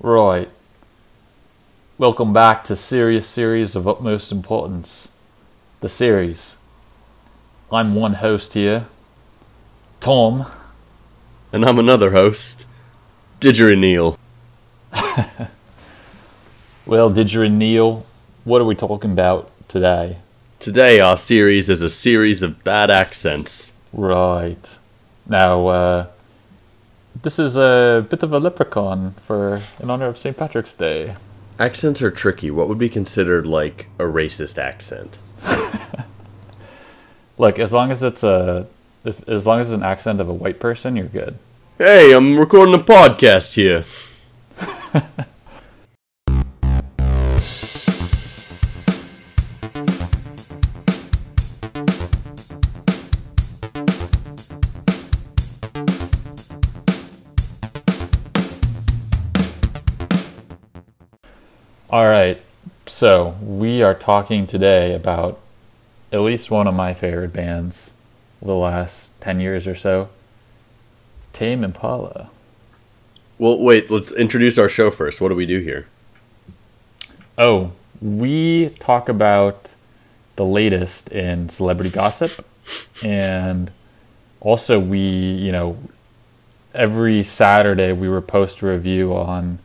Right. Welcome back to Serious Series of Utmost Importance. The series. I'm one host here, Tom. And I'm another host, Didgeridoo. Well, Didger and Neil, what are we talking about today? Today, our series is a series of bad accents. Right. Now, uh, this is a bit of a leprechaun for in honor of St. Patrick's Day. Accents are tricky. What would be considered like a racist accent? Look, as long as it's a, if, as long as it's an accent of a white person, you're good. Hey, I'm recording a podcast here. All right. So, we are talking today about at least one of my favorite bands the last 10 years or so Tame Impala. Well, wait, let's introduce our show first. What do we do here? Oh, we talk about the latest in celebrity gossip and also we, you know, every Saturday we will post a review on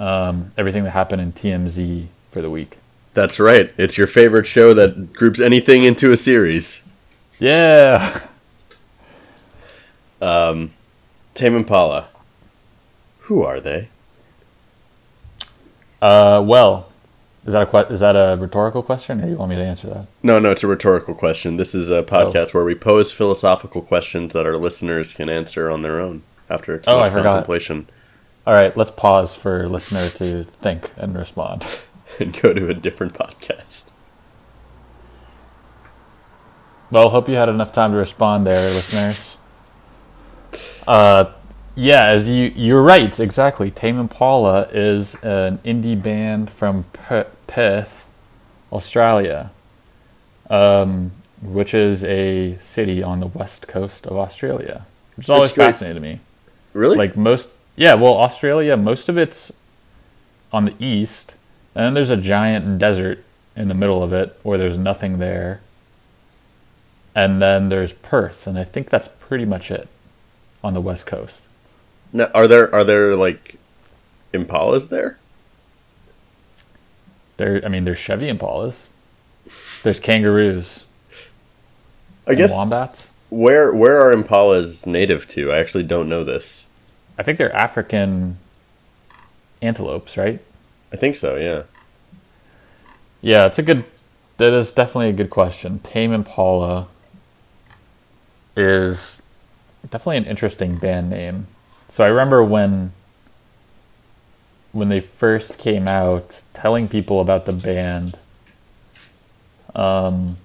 um, everything that happened in TMZ for the week. That's right. It's your favorite show that groups anything into a series. Yeah. Um, Tame Impala. Who are they? Uh, well, is that a is that a rhetorical question, or do you want me to answer that? No, no, it's a rhetorical question. This is a podcast where we pose philosophical questions that our listeners can answer on their own after Oh, I forgot. All right, let's pause for listener to think and respond. and go to a different podcast. Well, hope you had enough time to respond there, listeners. Uh, yeah, as you you're right, exactly. Tame Impala is an indie band from Perth, Australia, um, which is a city on the west coast of Australia, which has always great. fascinated me. Really? like most yeah well australia most of it's on the east and then there's a giant desert in the middle of it where there's nothing there and then there's perth and i think that's pretty much it on the west coast Now, are there are there like impalas there? there i mean there's chevy impalas there's kangaroos I guess wombats where where are impalas native to? I actually don't know this. I think they're african antelopes right I think so. Yeah. Yeah, it's a good. That is definitely a good question. Tame Impala is definitely an interesting band name. So I remember when when they first came out, telling people about the band. Um,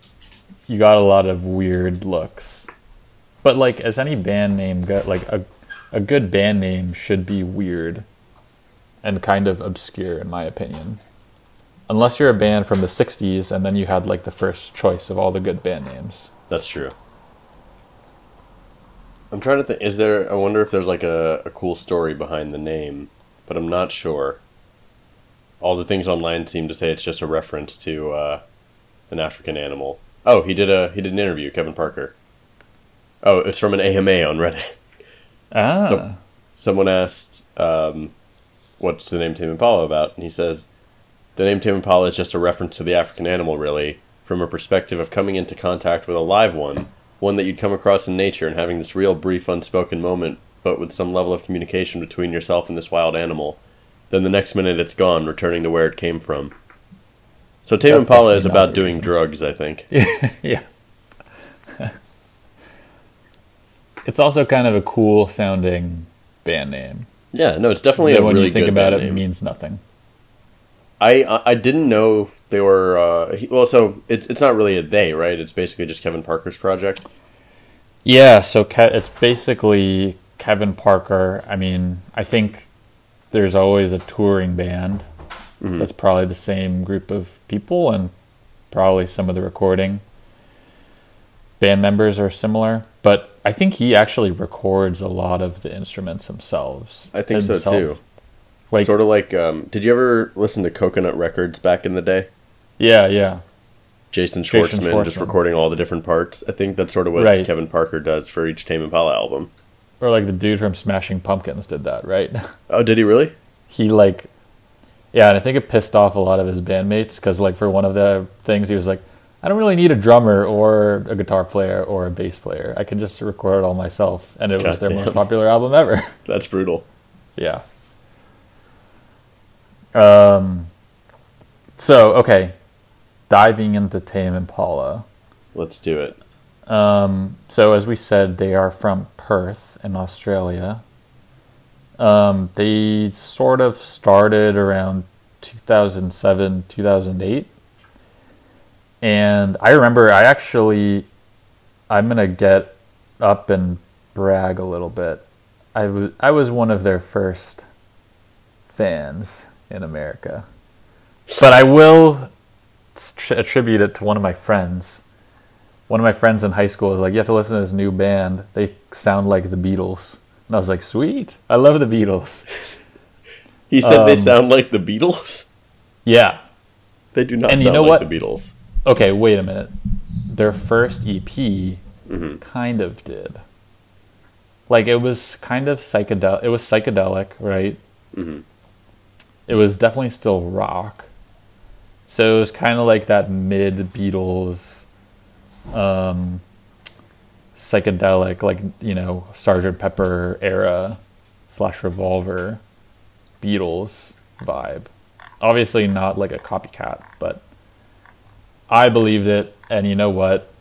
you got a lot of weird looks, but like as any band name got, like a a good band name should be weird and kind of obscure, in my opinion unless you're a band from the 60s and then you had like the first choice of all the good band names That's true. I'm trying to think. Is there? I wonder if there's like a, a cool story behind the name, but I'm not sure. All the things online seem to say it's just a reference to uh, an African animal. Oh, he did a he did an interview, Kevin Parker. Oh, it's from an AMA on Reddit. Ah So- Someone asked, um, "What's the name Tame Impala about?" And he says, "The name Tame Impala is just a reference to the African animal, really, from a perspective of coming into contact with a live one, one that you'd come across in nature, and having this real brief, unspoken moment, but with some level of communication between yourself and this wild animal. Then the next minute, it's gone, returning to where it came from." So Tame That's Impala is about the doing reason. drugs, I think. yeah it's also kind of a cool sounding band name Yeah, no, it's definitely that a when really you think about it name. means nothing I I- didn't know they were uh, he, well. So it's it's not really a they, right? It's basically just Kevin Parker's project. yeah so Ke- it's basically kevin parker i mean i think there's always a touring band that's probably the same group of people and probably some of the recording band members are similar but i think he actually records a lot of the instruments themselves I think so too. Like, sort of like, um, did you ever listen to Coconut Records back in the day? yeah, yeah. Jason Jason Schwartzman, just recording all the different parts. I think that's sort of what Right. Kevin Parker does for each Tame Impala album. Or like the dude from Smashing Pumpkins did that, right? Oh, did he really? he like yeah and i think it pissed off a lot of his bandmates because like for one of the things he was like i don't really need a drummer or a guitar player or a bass player i can just record it all myself and it was their Goddamn. most popular album ever That's brutal. yeah um so okay diving into tame impala Let's do it. um, so as we said, they are from Perth in Australia. Um, they sort of started around 2007, 2008. And I remember I actually, I'm going to get up and brag a little bit. I was, I was one of their first fans in America. But I will attribute it to one of my friends one of my friends in high school was like, "You have to listen to this new band. They sound like the Beatles." And I was like, "Sweet, I love the Beatles." He said they Um, sound like the Beatles. Yeah. They do not and you sound know like what? the Beatles. Okay, wait a minute. Their first EP Mhm. kind of did. Like it was kind of psychedelic. It was psychedelic, right? Mhm. It was definitely still rock. So it was kind of like that mid Beatles, um, psychedelic, like you know Sergeant Pepper era slash Revolver, Beatles vibe. Obviously not like a copycat, but I believed it. And you know what?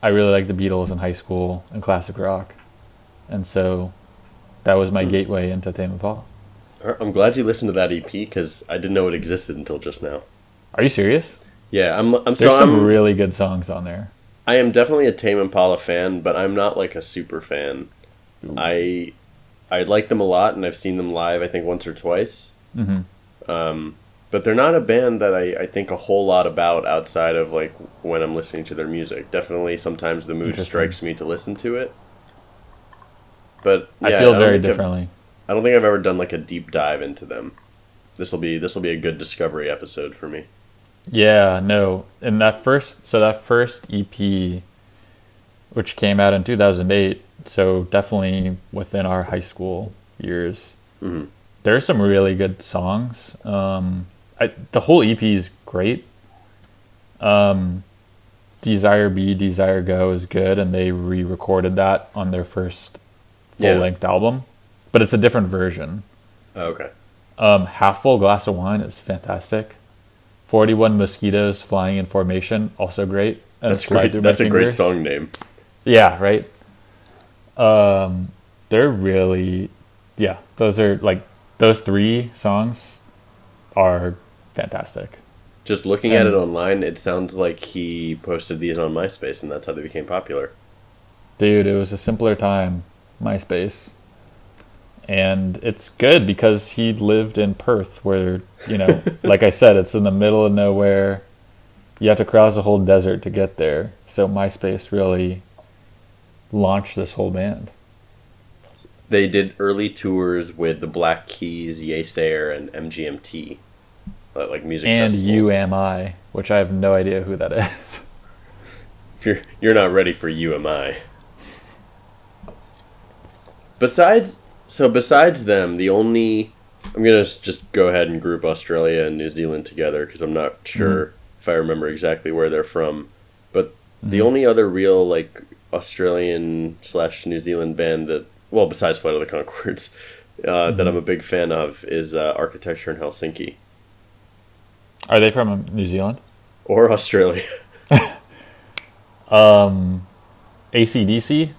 I really liked the Beatles in high school and classic rock, and so that was my gateway into Tame Impala. I'm glad you listened to that EP because I didn't know it existed until just now. Are you serious? Yeah, I'm. I'm There's so some I'm, really good songs on there. I am definitely a Tame Impala fan, but I'm not like a super fan. Ooh. I I like them a lot, and I've seen them live. I think once or twice. hmm Um, but they're not a band that I, I think a whole lot about outside of like when I'm listening to their music. Definitely, sometimes the mood strikes me to listen to it. But I feel don't very think I've- differently. I don't think I've ever done like a deep dive into them. This will be this will be a good discovery episode for me. Yeah, no. And that first, so that first EP, which came out in 2008, so definitely within our high school years, Mhm. there's some really good songs. Um, I, the whole EP is great. Um, Desire Be, Desire Go is good, and they re recorded that on their first Yeah. full length album, but it's a different version. Oh, okay. Um, Half Full Glass of Wine is fantastic. 41 Mosquitoes Flying in Formation, also great. And That's great. That's a great song name. Yeah, right. Um, they're really, yeah, those are like, those three songs are fantastic. Just looking at it online, it sounds like he posted these on MySpace, and that's how they became popular. Dude, it was a simpler time, MySpace. And it's good because he lived in Perth, where, you know, like I said, it's in the middle of nowhere. You have to cross a whole desert to get there. So MySpace really launched this whole band. They did early tours with the Black Keys, Yeasayer, and MGMT, like music and festivals. You Am I, which I have no idea who that is. You're you're not ready for You Am I. Besides, so besides them, the only I'm gonna just go ahead and group Australia and New Zealand together because I'm not sure if I remember exactly where they're from. But the only other real like Australian slash New Zealand band that well, besides Flight of the Conchords, uh, that I'm a big fan of is uh, Architecture in Helsinki Are they from New Zealand? or Australia. Um, ACDC?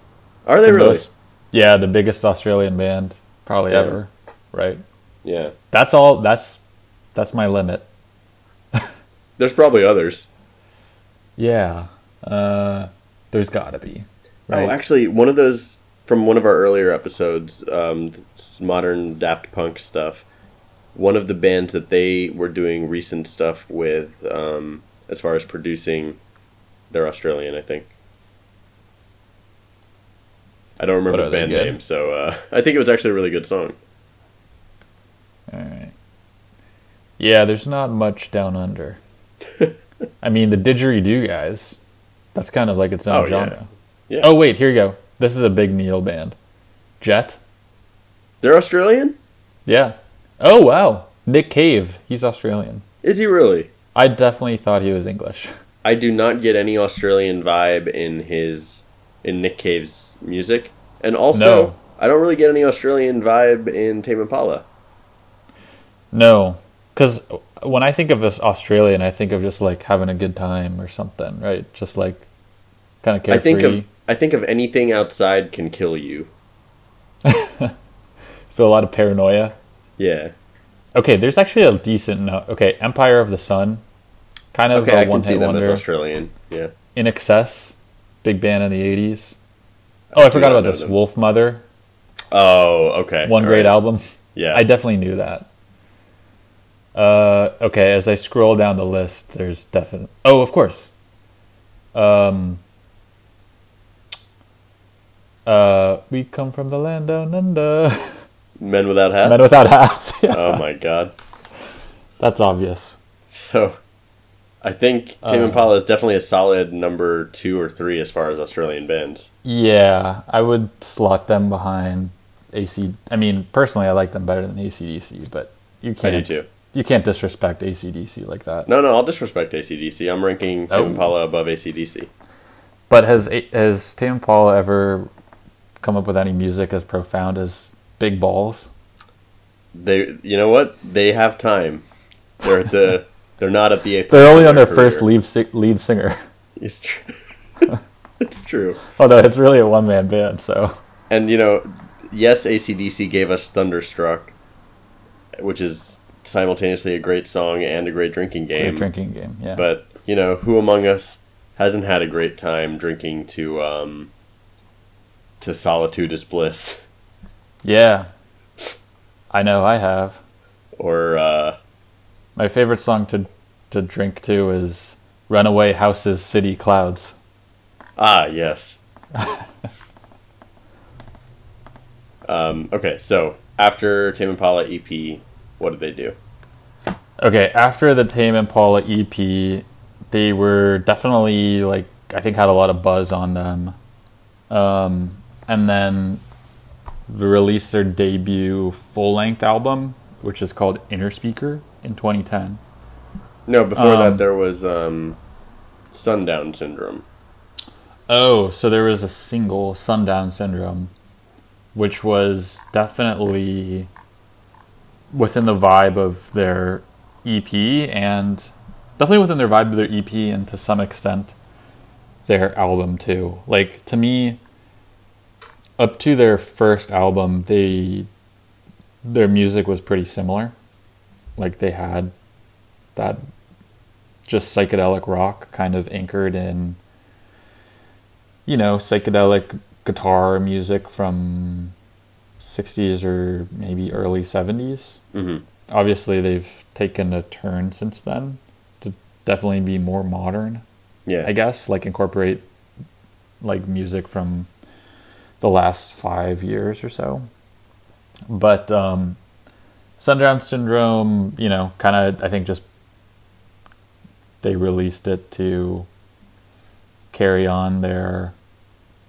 Are they The really? most- yeah, the biggest Australian band probably Yeah. ever. Right. Yeah. That's all. That's that's my limit. There's probably others. Yeah. Uh, there's gotta be. Right. Oh, actually, one of those from one of our earlier episodes, um, modern Daft Punk stuff. One of the bands that they were doing recent stuff with, um, as far as producing, they're Australian, I think. I don't remember the band name, so uh, I think it was actually a really good song. all right. Yeah, there's not much down under. I mean, the didgeridoo guys. That's kind of like its own Oh, yeah. genre. Yeah. Oh wait, here you go. This is a big Neil band. Jet. They're Australian? Yeah. Oh wow, Nick Cave. He's Australian. Is he really? I definitely thought he was English. I do not get any Australian vibe in his in Nick Cave's music. And also No. I don't really get any Australian vibe in Tame Impala. No, because when I think of this Australian, I think of just like having a good time or something, right? Just like kind of I think of I think of anything outside can kill you. so a lot of paranoia. Yeah. Okay, there's actually a decent. No- okay, Empire of the Sun, kind of Okay, I a can one see hit them as wonder. Australian. Yeah. INXS, big band in the '80s. Oh, I do forgot about this. them. Wolfmother, Oh, okay. one All great right. album. Yeah. I definitely knew that. Uh, okay, as I scroll down the list, there's definitely. Oh, of course. Um. Uh, we come from the land down under. Men without hats. Men without hats. Yeah, Oh my god. that's obvious. So, I think Tame Uh, Impala is definitely a solid number two or three as far as Australian bands. Yeah, I would slot them behind AC. I mean, personally, I like them better than ACDC, but you can't. I do too. You can't disrespect ACDC like that. No, no, I'll disrespect ACDC. I'm ranking Tame Oh. Impala above ACDC. But has has Tame Impala ever come up with any music as profound as Big Balls? They, you know what? They have time. They're at the. They're not at the. They're only on their first lead si- lead singer. It's true. it's true. Although it's really a one man band, so And you know, yes, ACDC gave us Thunderstruck, which is simultaneously a great song and a great drinking great game. drinking game. Yeah, But you know, who among us hasn't had a great time drinking to um, to Solitude is Bliss yeah, I know I have. or uh, My favorite song to to drink to is "Runaway Houses, City Clouds." ah yes. um, okay, so after Tame Impala EP, what did they do? Okay, after the Tame Impala EP, they were definitely like I think had a lot of buzz on them, um, and then released their debut full length album, which is called Innerspeaker in 2010. No, before Um, that there was um, Sundown Syndrome. Oh, so there was a single, Sundown Syndrome, which was definitely within the vibe of their EP and definitely within their vibe of their EP and to some extent their album too. Like to me up to their first album, they their music was pretty similar. Like they had that just psychedelic rock kind of anchored in you know, psychedelic guitar music from 60s or maybe early 70s. hmm Obviously, they've taken a turn since then to definitely be more modern, Yeah, I guess, like incorporate like music from the last 5 years or so. But um Sundown Syndrome, you know, kind of I think just they released it to carry on their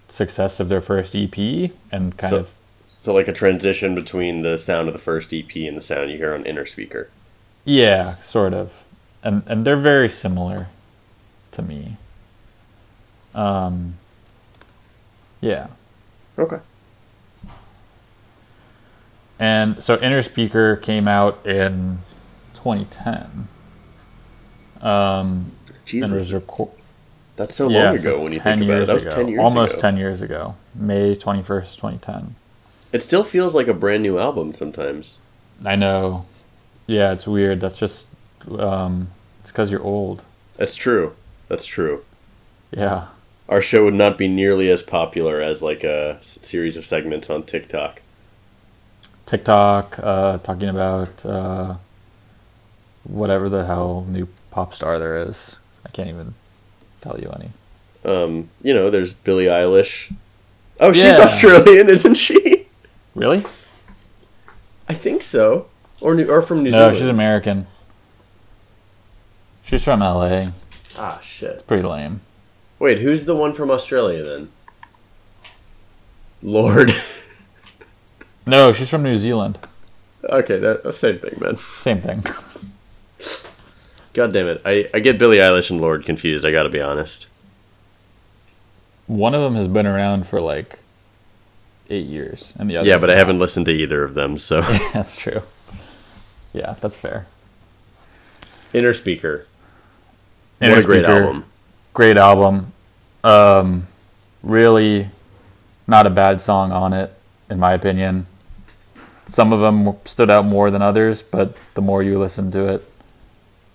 success of their first EP and kind So- of So like a transition between the sound of the first EP and the sound you hear on Innerspeaker. yeah, sort of. And and they're very similar to me. Um yeah. Okay. And so Innerspeaker came out in 2010. Um and was Jesus, reco- that's so yeah, long so ago when you 10 think about it. That was ago. ten years Almost ago. 10 years ago. May 21st, 2010. It still feels like a brand new album sometimes. I know. Yeah, it's weird. That's just um it's cuz you're old. That's true. That's true. Yeah. Our show would not be nearly as popular as like a series of segments on TikTok. TikTok uh talking about uh whatever the hell new pop star there is. I can't even tell you any. Um, you know, there's Billie Eilish. Oh, she's Australian, isn't she? Really? I think so. Or new, or from New No, Zealand. No, she's American. She's from LA. Ah, shit. It's pretty lame. Wait, who's the one from Australia then? Lorde. No, she's from New Zealand. okay, that same thing, man. Same thing. God damn it. I, I get Billie Eilish and Lorde confused, I gotta be honest. One of them has been around for like eight years, and the other. Yeah, but I haven't listened to either of them, so. that's true. Yeah, that's fair. Innerspeaker. Inner what a great album. Great album. Um, really, not a bad song on it, in my opinion. Some of them stood out more than others, but the more you listen to it,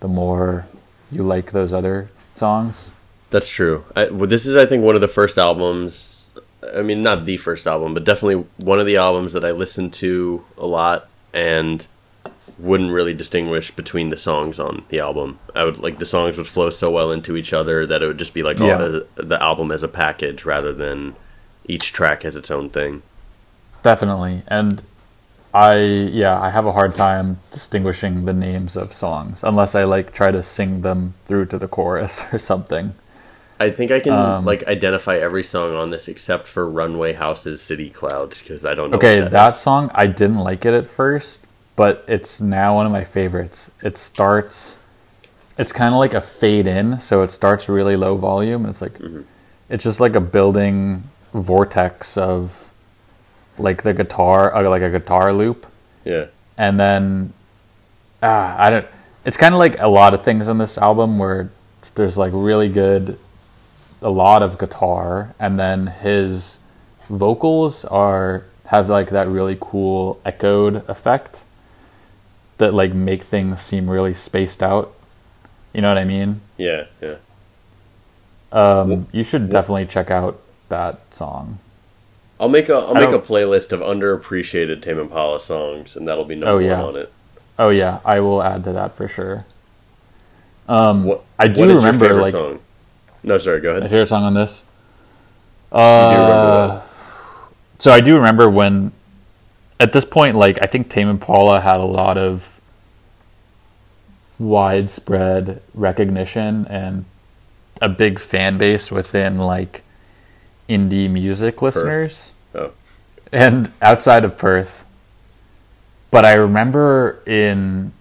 the more you like those other songs. That's true. I, well, this is, I think, one of the first albums. I mean, not the first album, but definitely one of the albums that I listened to a lot and wouldn't really distinguish between the songs on the album. I would like the songs would flow so well into each other that it would just be like Yeah. oh, the, the album as a package rather than each track as its own thing. Definitely. And I yeah, I have a hard time distinguishing the names of songs unless I like try to sing them through to the chorus or something. I think I can Um, like identify every song on this except for Runway Houses City Clouds because I don't know. Okay, that is. song I didn't like it at first, but it's now one of my favorites. It starts it's kind of like a fade in, so it starts really low volume. It's like it's just like a building vortex of like the guitar, uh, like a guitar loop. Yeah. and then ah, I don't. It's kind of like a lot of things on this album where there's like really good, a lot of guitar, and then his vocals are have like that really cool echoed effect that like make things seem really spaced out. You know what I mean? Yeah. Yeah. Um, you should definitely check out that song. I'll make a I'll I make a playlist of underappreciated Tame Impala songs, and that'll be number Oh, yeah. one on it. Oh yeah, I will add to that for sure. Um, What I do what remember your like song? No, sorry. Go ahead. My favorite song on this. Uh, so I do remember when, at this point, like I think Tame Impala had a lot of widespread recognition and a big fan base within like indie music listeners. Oh, and outside of Perth. But I remember in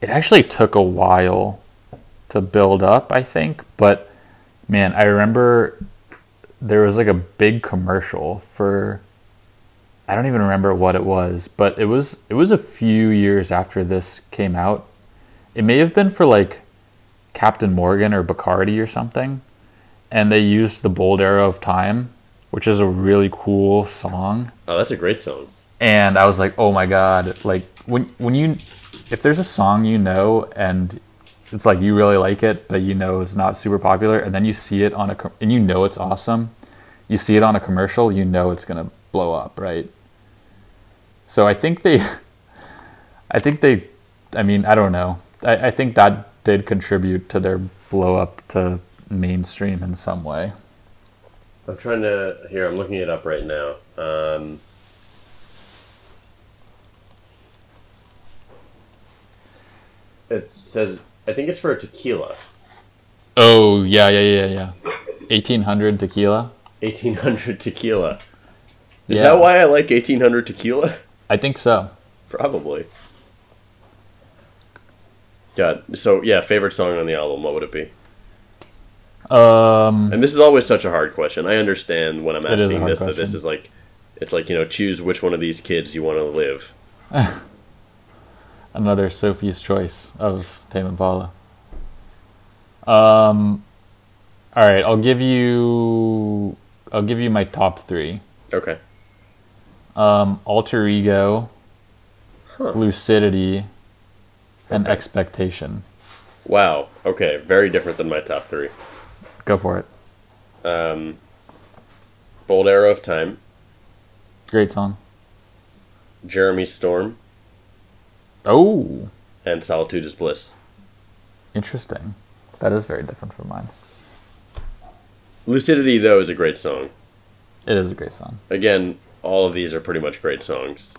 it actually took a while to build up, I think, but man, I remember there was like a big commercial for I don't even remember what it was, but it was it was a few years after this came out. It may have been for like Captain Morgan or Bacardi or something. And they used the Bold Arrow of Time, which is a really cool song oh, that's a great song. and I was like, "Oh my god!" Like when when you if there's a song you know and it's like you really like it, but you know it's not super popular, and then you see it on a and you know it's awesome, you see it on a commercial, you know it's gonna blow up, right? So I think they, I think they, I mean, I don't know. I, I think that did contribute to their blow up to mainstream in some way. I'm trying to here. I'm looking it up right now. Um, it says I think it's for a tequila. Oh yeah, yeah, yeah, yeah. Eighteen hundred tequila. 1800 tequila. Is Yeah. that why I like 1800 tequila? I think so. Probably. God. So yeah, favorite song on the album. What would it be? Um, And this is always such a hard question. I understand when I'm It is a asking this that this is like, it's like you know, choose which one of these kids you want to live. another Sophie's choice of Tame Impala. Um, all right, I'll give you. I'll give you my top three. Okay. Um, Alter Ego, Huh. Lucidity, and Expectation. Wow. Okay. Very different than my top three. Go for it. Um, Bold Arrow of Time, Great song. Jeremy Storm, Oh, and Solitude is Bliss. interesting. That is very different from mine. Lucidity though is a great song. It is a great song. Again, all of these are pretty much great songs.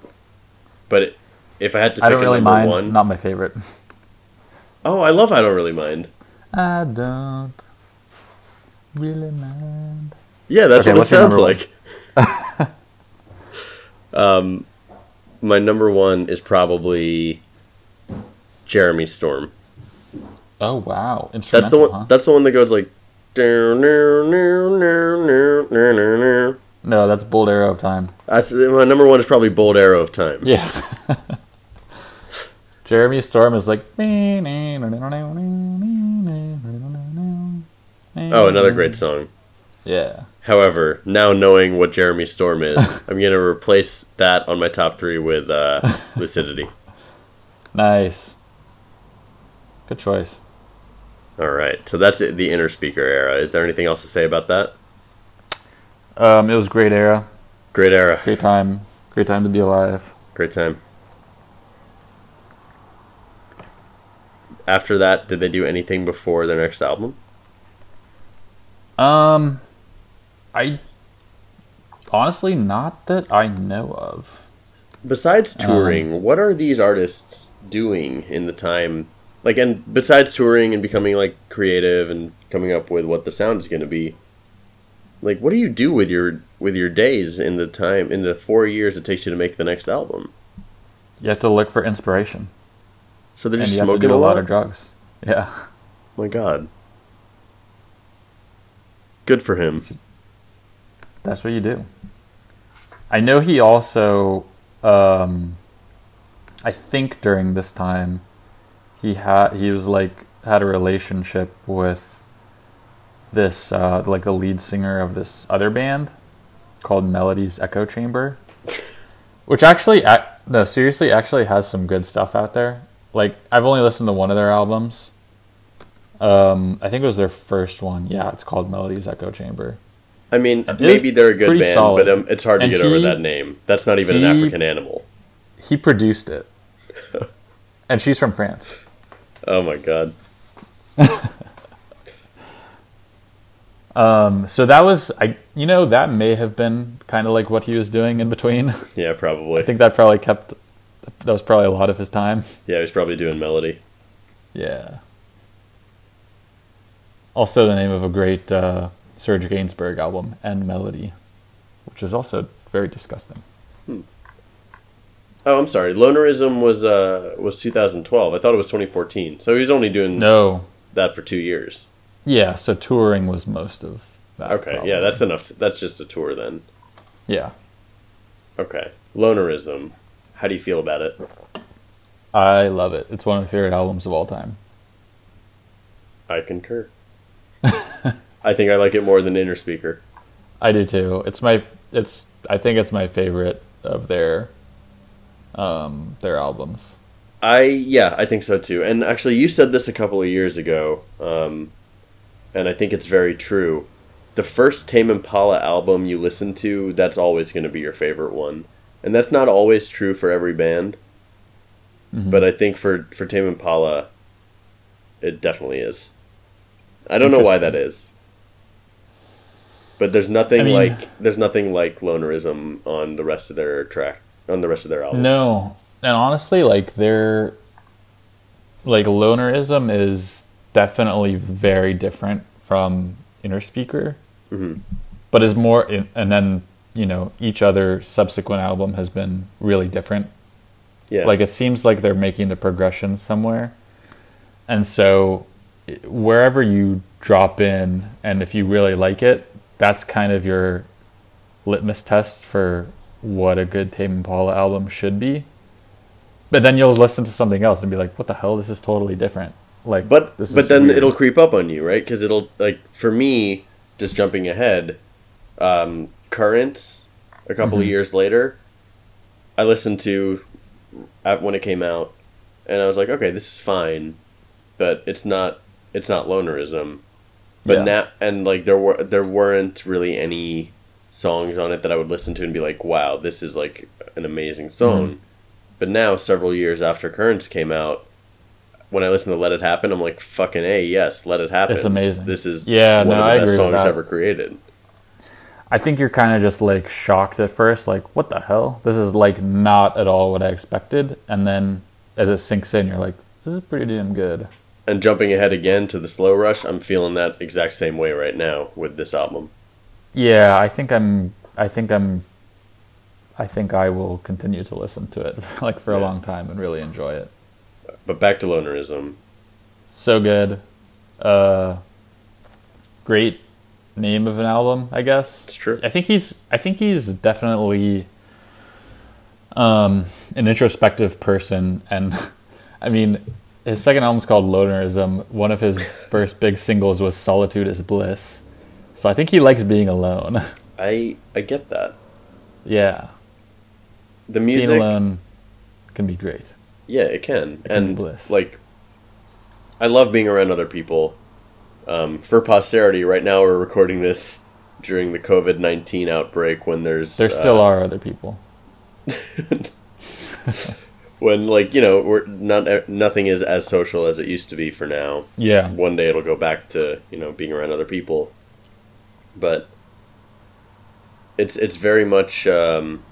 But if I had to pick I don't really mind. one, Not my favorite. Oh, I love I don't really mind. I don't really mind. Yeah, that's Okay, what it sounds like. um, my number one is probably Jeremy Storm. Oh wow, That's the one. huh? That's the one that goes like. No, that's Bold Arrow of Time. That's my number one is probably Bold Arrow of Time. Yeah. Jeremy Storm is like. Oh, Oh, another great song. Yeah. However, now knowing what Jeremy Storm is, I'm gonna replace that on my top three with uh, Lucidity. Nice. Good choice. All right, so that's it, the Innerspeaker era. Is there anything else to say about that? Um, it was great era, Great era, great time, great time to be alive. great time. After that, did they do anything before their next album? Um, I honestly not that I know of. Besides touring, what are these artists doing in the time? Like, and besides touring and becoming like creative and coming up with what the sound is going to be, like, what do you do with your with your days in the time in the four years it takes you to make the next album? You have to look for inspiration, So they're and just you have to smoking a lot lot. of drugs. Yeah, My God, good for him. that's what you do. I know he also, um, I think during this time, he had he was like had a relationship with this uh, like the lead singer of this other band called Melody's Echo Chamber, which actually ac- no seriously actually has some good stuff out there. Like I've only listened to one of their albums. Um, I think it was their first one. Yeah, it's called Melody's Echo Chamber. I mean, maybe they're a good band, solid. but um, it's hard to And get over that name. That's not even an African animal. He produced it, and she's from France. Oh my God. Um, so that was I. You know that may have been kind of like what he was doing in between. Yeah, probably. I think that probably kept. That was probably a lot of his time. yeah, he was probably doing melody. Yeah. Also, the name of a great uh, Serge Gainsbourg album, and Melody, which is also very disgusting. Oh, I'm sorry. Lonerism was uh was 2012. I thought it was 2014. So he was only doing No. that for two years. Yeah, so touring was most of that. Okay, probably. yeah, that's enough. To, that's just a tour then. Yeah. Okay, Lonerism. How do you feel about it? I love it. It's one of my favorite albums of all time. I concur. I think I like it more than Innerspeaker. I do too. It's my it's I think it's my favorite of their um their albums. I yeah, I think so too. And actually, you said this a couple of years ago, um, and I think it's very true. The first Tame Impala album you listen to, that's always going to be your favorite one, and that's not always true for every band. Mhm. But I think for for Tame Impala, it definitely is. I don't know why that is. But there's nothing I mean- like there's nothing like Lonerism on the rest of their track on the rest of their albums. No. And honestly, like their like lonerism is definitely very different from Innerspeaker. Mhm. But is more and then, you know, each other subsequent album has been really different. Yeah. Like it seems like they're making the progression somewhere. And so wherever you drop in and if you really like it, that's kind of your litmus test for what a good Tame Impala album should be. But then you'll listen to something else and be like, "What the hell? This is totally different." Like, But this but then weird. it'll creep up on you, right? Because it'll like for me, just jumping ahead, um, Currents. A couple Mm-hmm. of years later, I listened to at, when it came out, and I was like, okay, this is fine, but it's not it's not lonerism. But Yeah. now and like there were there weren't really any songs on it that I would listen to and be like, wow, this is like an amazing song. Mm-hmm. But now, several years after Currents came out, when I listen to "Let It Happen," I'm like, "Fucking a, yes, let it happen." It's amazing. This is Yeah, one no, of the I best songs ever created. I think you're kind of just like shocked at first, like, "What the hell? This is like not at all what I expected." And then as it sinks in, you're like, "This is pretty damn good." and jumping ahead again to the slow rush, I'm feeling that exact same way right now with this album. Yeah, I think I'm. I think I'm. I think I will continue to listen to it like for a Yeah. long time and really enjoy it. But back to lonerism. So good. Uh, great name of an album, I guess. It's true. I think he's. I think he's definitely um, an introspective person, and I mean, his second album's called Lonerism. One of his first big singles was "Solitude Is Bliss," so I think he likes being alone. I I get that. yeah, The music being alone can be great. yeah, it can, can and like, I love being around other people. Um, for posterity, right now we're recording this during the COVID nineteen outbreak when there's There still uh, are other people. when like you know we're not nothing is as social as it used to be for now. Yeah, one day it'll go back to you know being around other people but it's it's very much um,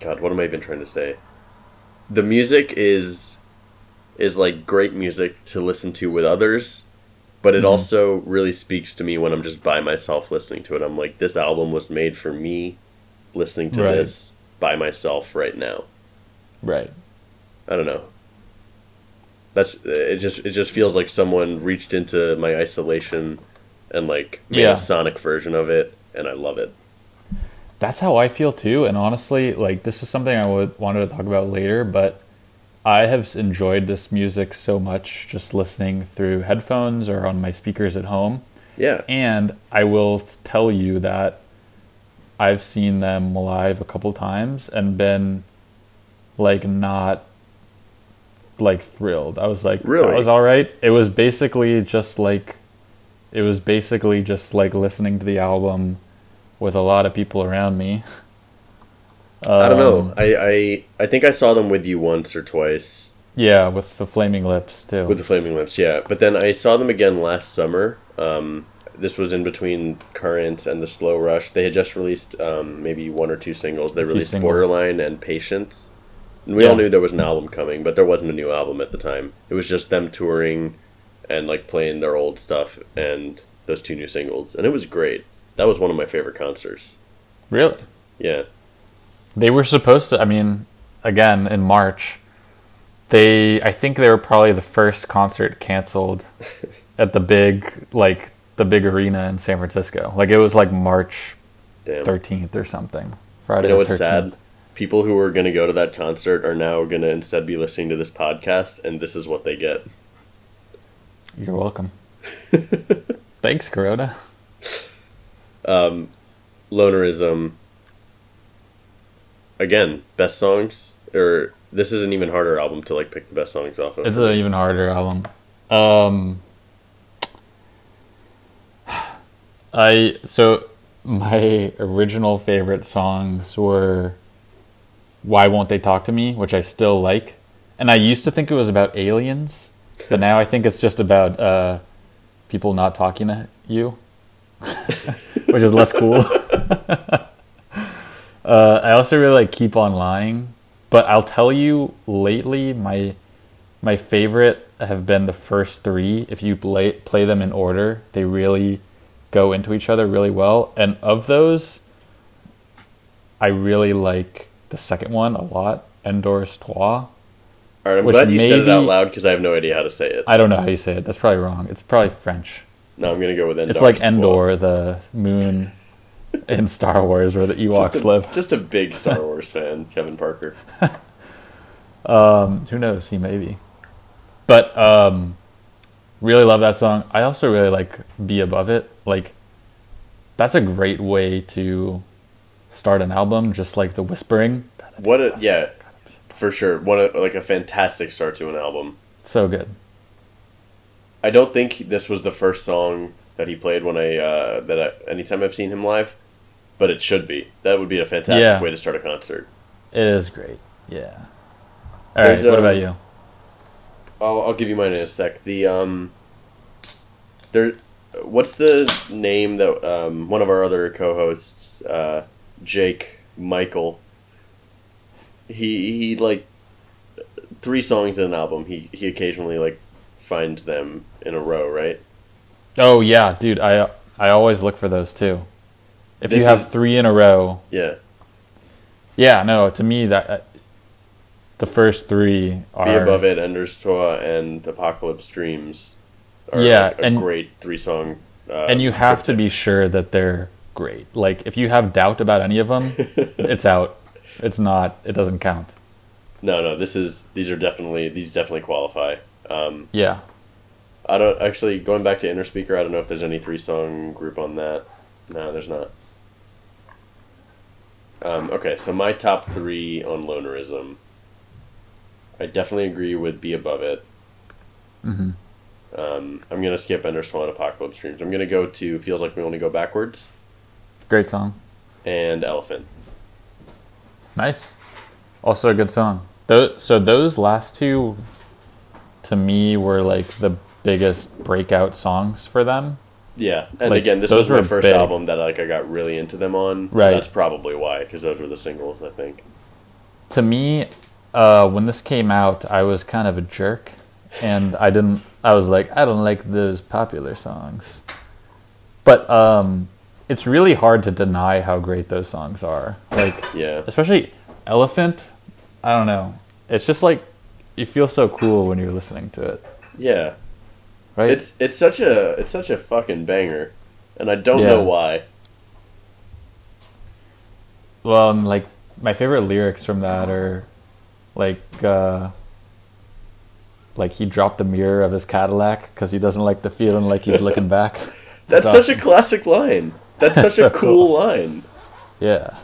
god what am i even trying to say the music is is like great music to listen to with others but it Mhm. also really speaks to me when i'm just by myself listening to it i'm like this album was made for me listening to Right. this by myself right now right. I don't know. That's it. Just it just feels like someone reached into my isolation and like made Yeah. a sonic version of it, and I love it. That's how I feel too. And honestly, like this is something I would wanted to talk about later, but I have enjoyed this music so much just listening through headphones or on my speakers at home. Yeah, And I will tell you that I've seen them live a couple times and been like not like thrilled. I was like, Really? that was all right. It was basically just like, it was basically just like listening to the album with a lot of people around me. I don't know. Um, I, I I think I saw them with you once or twice Yeah, with the flaming lips too. with the Flaming Lips. Yeah, but then I saw them again last summer. Um, this was in between Current and the Slow Rush. They had just released um, maybe one or two singles. They released singles. Borderline and Patience. And we all knew there was an album coming, but there wasn't a new album at the time. It was just them touring and like playing their old stuff and those two new singles, and it was great. That was one of my favorite concerts. really? Yeah, They were supposed to. I mean, again in March, they. I think they were probably the first concert canceled at the big like the big arena in San Francisco. Like it was like March thirteenth or something. You Friday. know the what's 13th. sad? People who were going to go to that concert are now going to instead be listening to this podcast, and this is what they get. You're welcome. Thanks, Corona. Um, Lonerism. Again, best songs, or this is an even harder album to like pick the best songs off of. It's an even harder album. Um, I so my original favorite songs were "Why Won't They Talk to Me," which I still like, and I used to think it was about aliens, but now I think it's just about uh, people not talking to you, which is less cool. uh, I also really like "Keep on Lying," but I'll tell you, lately my my favorite have been the first three. If you play play them in order, they really go into each other really well. And of those, I really like the second one a lot, Endors Toi. All right, I'm which glad you said it out loud because I have no idea how to say it. I don't know how you say it. That's probably wrong. It's probably French. No, I'm gonna go with Endor. It's like Endor, the moon in Star Wars where the Ewoks Just a, live. just a big Star Wars fan, Kevin Parker. Um, who knows? He may be. But um, really love that song. I also really like "Be Above It." Like, that's a great way to start an album. Just like the whispering, What a yeah, for sure. What a like a fantastic start to an album. so good. I don't think this was the first song that he played when I uh, that I, anytime I've seen him live, but it should be. That would be a fantastic Yeah. way to start a concert. It is great. Yeah. All right. There's, what um, about you? I'll, I'll give you mine in a sec. The um, there, what's the name that um one of our other co-hosts, uh, Jake Michael. He he like three songs in an album. He he occasionally like finds them in a row, right? Oh yeah, dude. I I always look for those too. If This you have is- three in a row, Yeah. yeah, no. To me, that uh, the first three are Be Above It, Endors Toi, and Apocalypse Dreams are Yeah, like a and- great three song. Uh, and you have to be sure that they're great. Like if you have doubt about any of them, it's out. It's not. It doesn't count. No, no, this is these are definitely these definitely qualify. Um, Yeah. I don't actually going back to Innerspeaker. I don't know if there's any three song group on that. No, there's not. Um, okay, so my top three on lonerism. I definitely agree with Be Above It. hmm Um, I'm gonna skip Endors Toi Apocalypse Dreams. I'm gonna go to Feels Like We Only Go Backwards Great song. and Elephant. Nice. Also a good song. Those, so those last two, to me, were like the biggest breakout songs for them. Yeah, and Like, again, this was my first big. album that like I got really into them on. So Right. that's probably why, because those were the singles. I think. To me, uh, when this came out, I was kind of a jerk, and I didn't. I was like, I don't like those popular songs, but um, it's really hard to deny how great those songs are. Like, Yeah, especially Elephant. I don't know. It's just like you feel so cool when you're listening to it, yeah. Right? It's it's such a it's such a fucking banger, and I don't Yeah. know why. Well, and like my favorite lyrics from that are like uh like he dropped the mirror of his Cadillac because he doesn't like the feeling like he's looking back. That's such a classic line. That's such So a cool, cool. line. Yeah.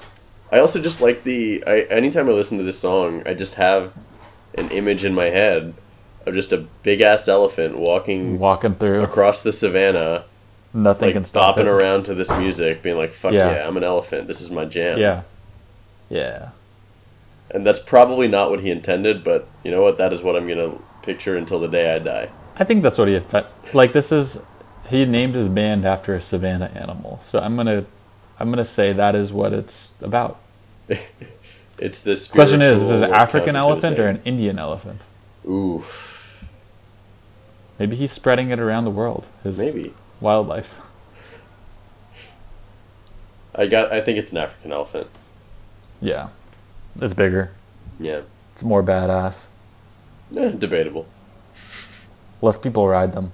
I also just like the. I anytime I listen to this song, I just have an image in my head of just a big ass elephant walking Walking through, across the savannah, nothing like can stop bopping it. around to this music, being like, "Fuck Yeah. yeah. I'm an elephant. This is my jam." Yeah. Yeah. and that's probably not what he intended, but you know what? That is what I'm gonna picture until the day I die. I think that's what he like. This is he named his band after a savannah animal, so I'm gonna I'm gonna say that is what it's about. It's this Question is: Is it an African elephant or an Indian elephant? Ooh, Maybe he's spreading it around the world. His maybe. wildlife. I got. I think it's an African elephant. Yeah, it's bigger. Yeah, It's more badass. Eh, debatable. Less people ride them.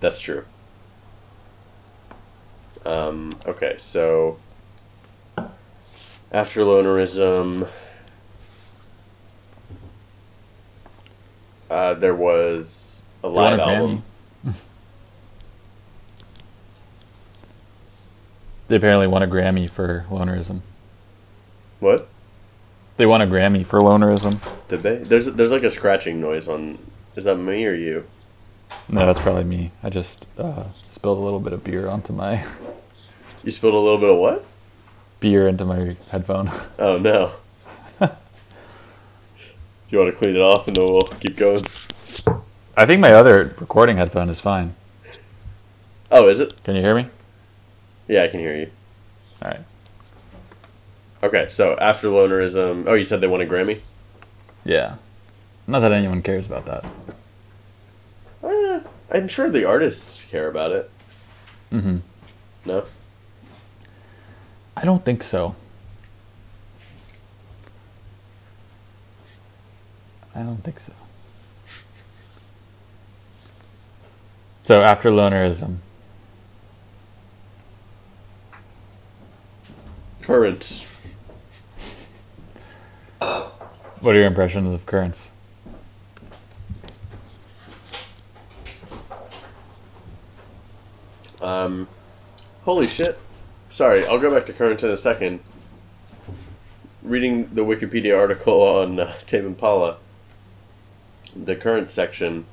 That's true. Um, okay, so after lonerism, uh, there was a live album. They apparently won a Grammy for lonerism. What They won a Grammy for lonerism. did they? There's there's like a scratching noise on. Is that me or you? No, that's probably me. I just uh, spilled a little bit of beer onto my You spilled a little bit of what? beer into my headphone. Oh no. you want to clean it off and then we'll keep going. I think my other recording headphone is fine. Oh, is it? Can you hear me? Yeah, I can hear you. All right. Okay, so after lonerism, oh, you said they won a Grammy. Yeah. Not that anyone cares about that. Eh, I'm sure the artists care about it. Mm hmm No. I don't think so. I don't think so. So after lonerism, Currents. what are your impressions of currents? Um, holy shit. Sorry, I'll go back to currents in a second. Reading the Wikipedia article on uh, Tame Impala, the current section.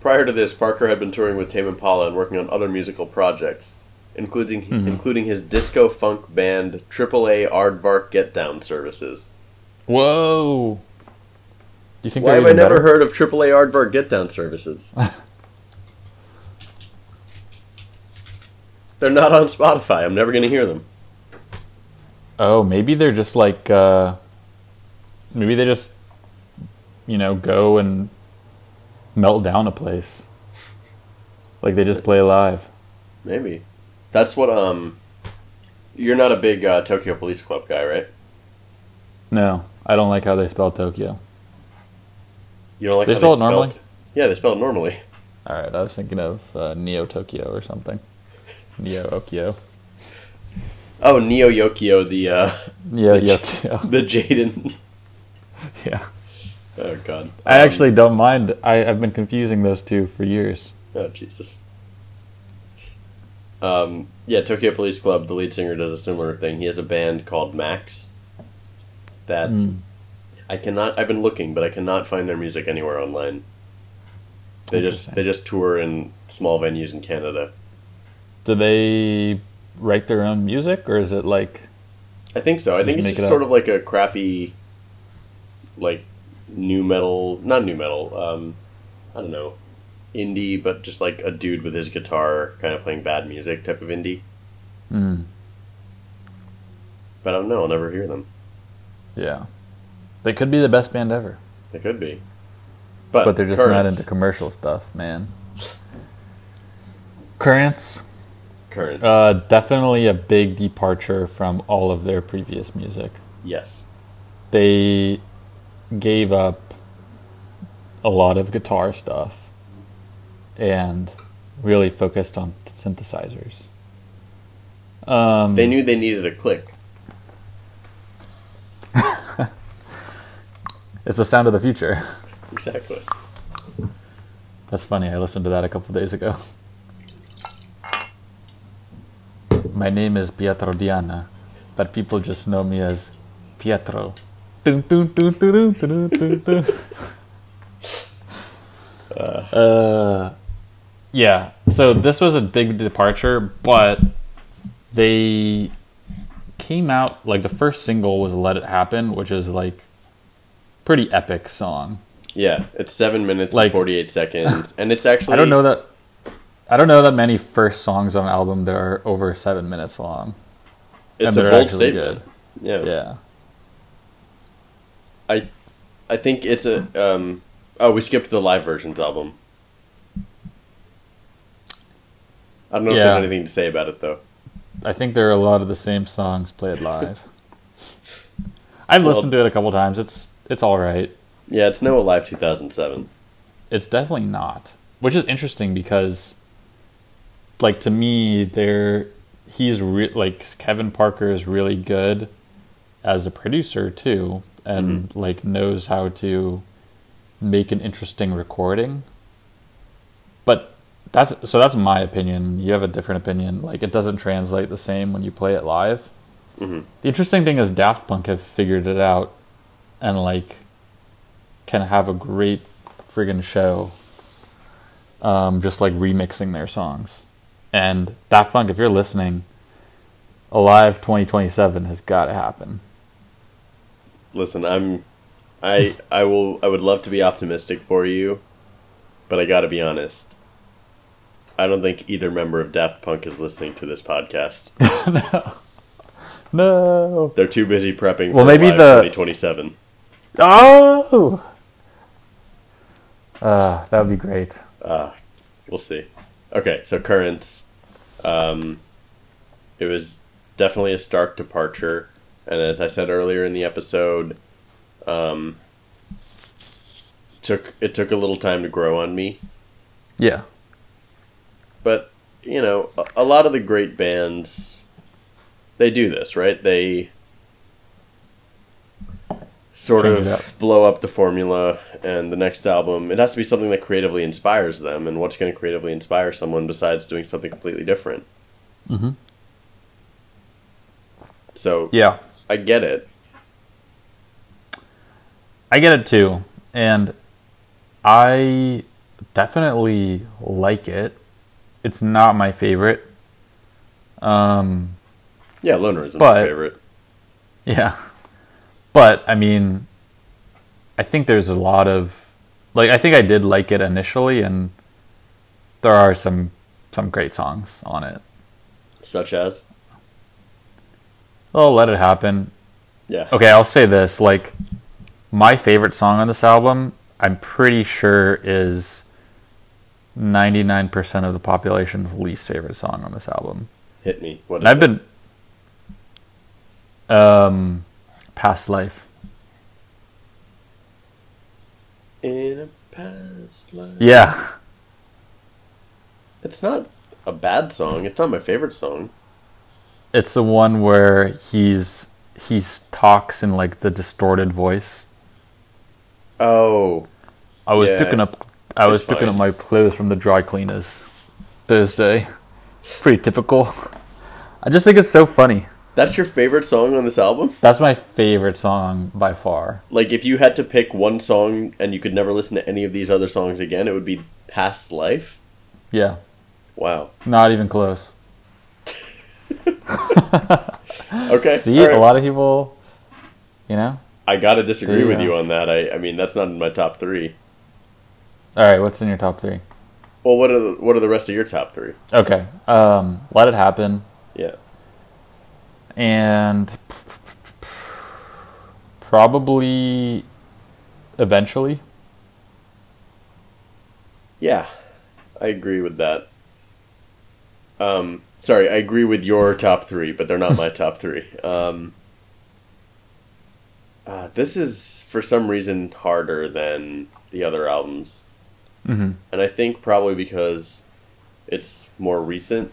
Prior to this, Parker had been touring with Tame Impala and working on other musical projects, including Mhm. including his disco funk band AAA Aardvark Get Down services. Whoa! Do you think Why have I never better? heard of AAA Aardvark Get Down services? They're not on Spotify. I'm never going to hear them. Oh, maybe they're just like, uh, maybe they just, you know, go and melt down a place. Like they just play live. Maybe. That's what um. You're not a big uh, Tokyo Police Club guy, right? No, I don't like how they spell Tokyo. You don't like how They how spell it spelled- normally? Yeah, they spell it normally. All right, I was thinking of uh, Neo Tokyo or something. Neo Okyo. Oh, Neo Yokio, the uh, Neo The the Jaden. yeah. Oh God. I Um, actually don't mind. I, I've been confusing those two for years. Oh Jesus. Um, yeah, Tokyo Police Club. The lead singer does a similar thing. He has a band called Max. That Mm. I cannot. I've been looking, but I cannot find their music anywhere online. They just they just tour in small venues in Canada. Do they write their own music, or is it like I think so. I think it's just sort up. of like a crappy, like, new metal. Not new metal. Um, I don't know, indie, but just like a dude with his guitar, kind of playing bad music type of indie. Mm, But I don't know. I'll never hear them. yeah. They could be the best band ever. They could be, but But they're just not into commercial stuff, man. Currents, currents. uh, definitely a big departure from all of their previous music. yes, They gave up a lot of guitar stuff and really focused on synthesizers. Um, they knew they needed a click. it's the sound of the future. Exactly. That's funny. I listened to that a couple days ago. My name is Pietro Diana, but people just know me as Pietro. Uh, yeah. So this was a big departure, but they came out like the first single was "Let It Happen," which is like pretty epic song. Yeah, it's seven minutes Like- and forty-eight seconds, and it's actually I don't know that. I don't know that many first songs on an album that are over seven minutes long. It's and a they're bold statement. Yeah. Yeah. I, I think it's a. Um, oh, we skipped the live versions album. I don't know if there's anything to say about it though. I think there are a lot of the same songs played live. I've Well- listened to it a couple times. It's it's all right. Yeah, it's Noah Live 2007. It's definitely not, which is interesting because, like to me, there he's re- like Kevin Parker is really good as a producer too, and like knows how to make an interesting recording. But that's so that's my opinion. You have a different opinion. Like it doesn't translate the same when you play it live. Mhm. The interesting thing is Daft Punk have figured it out, and like can have a great friggin' show. Um, just like remixing their songs, and Daft Punk, if you're listening, Alive 2027 has got to happen. Listen, I'm, I I will I would love to be optimistic for you, but I got to be honest. I don't think either member of Daft Punk is listening to this podcast. No. No. They're too busy prepping Well, for maybe the- 2027. Oh. Uh, that would be great. Uh, we'll see. Okay, so currents. Um, it was definitely a stark departure, and as I said earlier in the episode, um, took it took a little time to grow on me. Yeah. But you know, a, a lot of the great bands, they do this, right? They sort Change of up. blow up the formula, and the next album, it has to be something that creatively inspires them. And what's going to creatively inspire someone besides doing something completely different? Mhm. So Yeah. I get it. I get it too, and I definitely like it. It's not my favorite. Um, Yeah, Loner is my favorite. yeah, but I mean, I think there's a lot of like I think I did like it initially, and there are some some great songs on it. Such as Oh, let it happen. yeah, Okay, I'll say this: like, my favorite song on this album I'm pretty sure is 99% of the population's least favorite song on this album. Hit me. What I've it? been um past life. in a past life. Yeah. It's not a bad song. It's not my favorite song. It's the one where he's he's talks in like the distorted voice. Oh, I was Yeah. picking up I was It's picking up my clothes from the dry cleaners Thursday. Pretty typical. I just think it's so funny. that's your favorite song on this album? That's my favorite song by far. Like, if you had to pick one song and you could never listen to any of these other songs again, it would be Past Life? Yeah. Wow. Not even close. Okay. See, right. a lot of people, you know. I gotta disagree with you on that. I, I mean, that's not in my top three. All right, what's in your top three? Well, what are the, what are the rest of your top three? Okay, um, let it happen, Yeah. and probably eventually. Yeah, I agree with that. Um, sorry, I agree with your top three, but they're not my top three. Um, uh, this is for some reason harder than the other albums, Mm-hmm. and I think probably because it's more recent.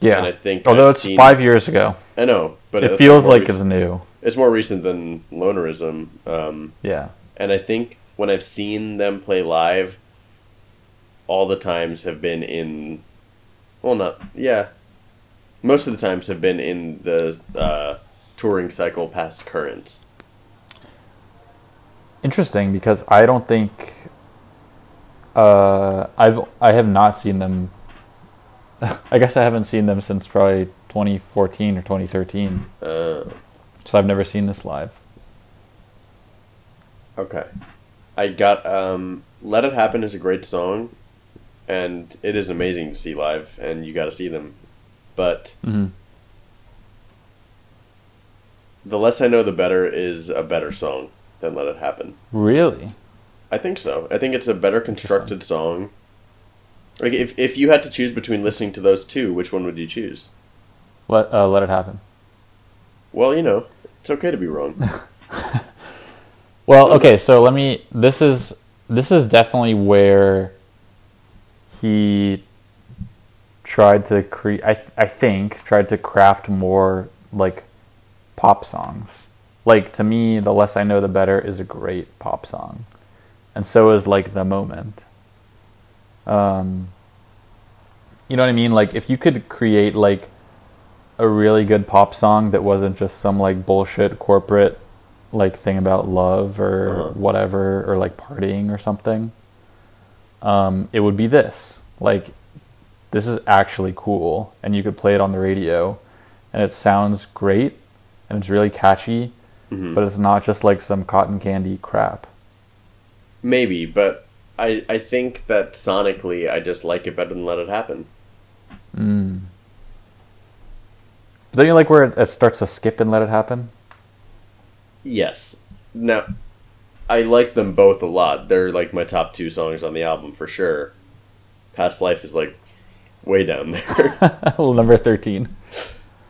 Yeah. And I think Although I've it's seen- five years ago, I know, but it feels like rec- it's new. it's more recent than Lonerism. Um, Yeah. and I think when I've seen them play live, all the times have been in, well, not yeah, most of the times have been in the uh, touring cycle past currents. Interesting because I don't think uh, I've I have not seen them. I guess I haven't seen them since probably 2014 or 2013. Uh, So I've never seen this live. okay, I got um, "Let It Happen" is a great song, and it is amazing to see live, and you got to see them, but Mm-hmm. "The Less I Know, the Better" is a better song than "Let It Happen." Really? I think so. I think it's a better constructed song. Like if if you had to choose between listening to those two, which one would you choose? Let uh, let it happen. Well, you know, it's okay to be wrong. Well, okay, so let me. This is this is definitely where he tried to create. I th- I think tried to craft more like pop songs. Like to me, the less I know, the better is a great pop song, and so is like the moment. Um, you know what I mean? Like if you could create like a really good pop song that wasn't just some like bullshit corporate like thing about love or Uh-huh. whatever or like partying or something um, it would be this like this is actually cool and you could play it on the radio and it sounds great and it's really catchy Mhm. but it's not just like some cotton candy crap Maybe, but I I think that sonically, I just like it better than Let It Happen. mm. but don't you like where it, it starts to skip and let it happen Yes. Now, I like them both a lot. They're like my top two songs on the album for sure. Past Life is like way down there. well number 13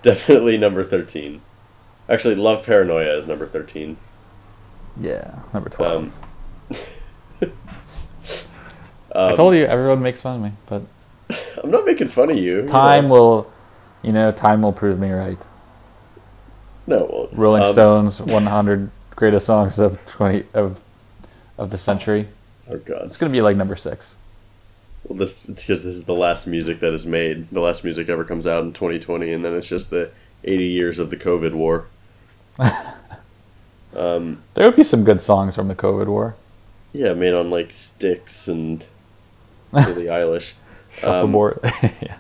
Definitely number thirteen. Actually, Love Paranoia is number thirteen. yeah number 12 Um, i um, told you everyone makes fun of me but I'm not making fun of you. you time know. will you know time will prove me right No, rolling Um, stones 100 greatest songs of 20 of of the century Oh god. it's gonna be like number six Well, this it's because this is the last music that is made. The last music ever comes out in 2020, and then it's just the 80 years of the COVID war. um, there would be some good songs from the covid war yeah, made on like sticks and Billie Eilish. shuffleboard yeah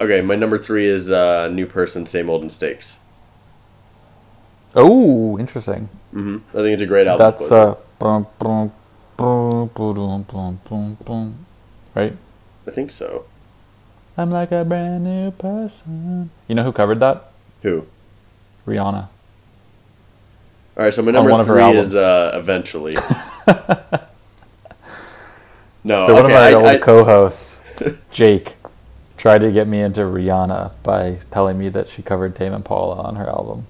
Okay, my number three is uh, "New Person, Same Old Mistakes." Oh interesting hmm I think it's a great album. that's uh right I think so. i'm like a brand new person you know who covered that Who? rihanna All right, so my On number her three is uh, "Eventually." No, So one of okay, my old I- co-hosts, Jake, tried to get me into Rihanna by telling me that she covered Tame Impala on her album.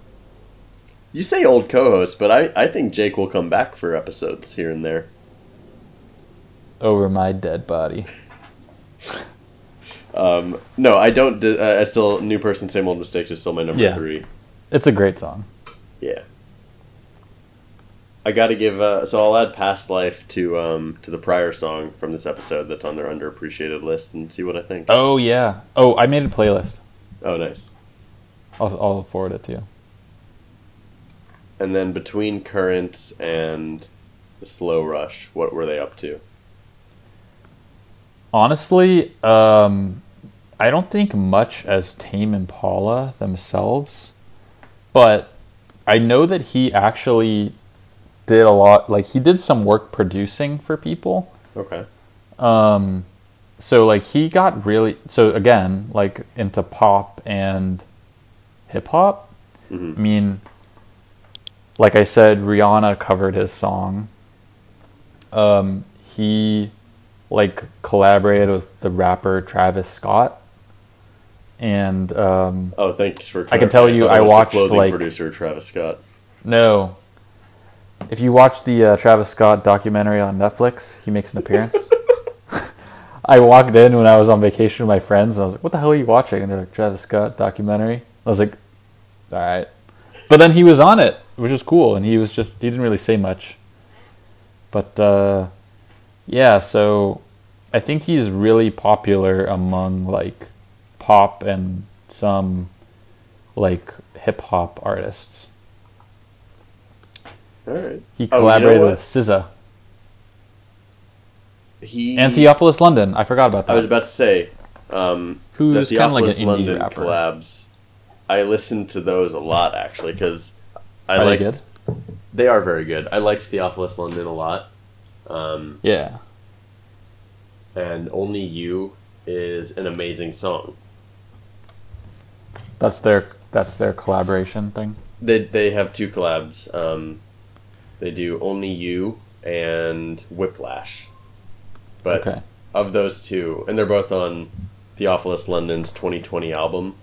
You say old co-host, but I, I think Jake will come back for episodes here and there. Over my dead body. Um, no, I don't. Uh, I still new person, same old mistakes is still my number Yeah. three. It's a great song. Yeah. I got to give. Uh, so I'll add "Past Life" to um, to the prior song from this episode that's on their underappreciated list and see what I think. Oh yeah. Oh, I made a playlist. Oh, nice. I'll, I'll forward it to you. And then between Currents and the Slow Rush, what were they up to? Honestly, um, I don't think much as Tame Impala themselves, but I know that he actually did a lot. Like he did some work producing for people. Okay. Um, so like he got really so again like into pop and hip hop. Mhm. I mean, like I said, Rihanna covered his song. Um, he like collaborated with the rapper Travis Scott, and um, Oh, thanks for. I can tell you I the watched, clothing like- producer Travis Scott. no. If you watch the uh, Travis Scott documentary on Netflix, he makes an appearance. I walked in when I was on vacation with my friends, and I was like, "What the hell are you watching?" And they're like, "Travis Scott documentary." I was like, "All right," but then he was on it, which was cool, and he was just he didn't really say much. But uh, yeah, so I think he's really popular among like pop and some like hip hop artists. All right. He Oh, you know collaborated with SZA He and Theophilus London. I forgot about that. I was about to say, um, Who's kind of like an indie London rapper. collabs. I listened to those a lot actually because I like they good? They are very good. I liked Theophilus London a lot. Um, Yeah. and Only You is an amazing song. That's their that's their collaboration thing. They they have two collabs. Um, they do Only You and Whiplash. But okay. of those two, and they're both on Theophilus London's 2020 album.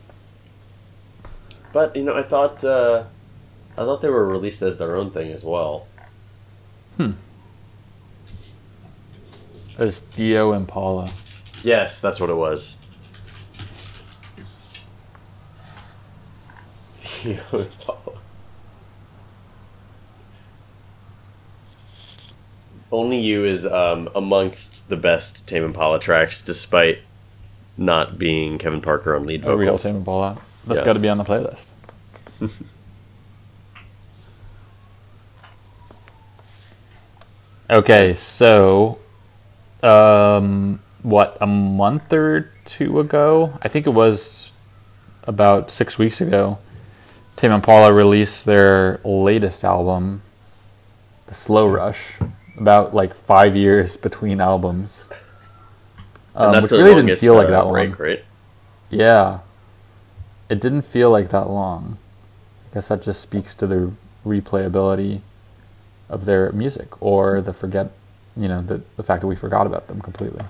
But you know, I thought uh, I thought they were released as their own thing as well. It's Theo Impala. Yes, that's what it was. Only You is um, amongst the best Tame Impala tracks, despite not being Kevin Parker on lead vocals. A real. Tame Impala. That's Yeah. got to be on the playlist. okay, so um, what a month or two ago, I think it was about six weeks ago. Tame Impala released their latest album, The Slow Rush. About like five years between albums, And um, that's which really didn't feel like uh, that long. break, right? Yeah. It didn't feel like that long. I guess that just speaks to the replayability of their music or the forget, you know, the, the fact that we forgot about them completely.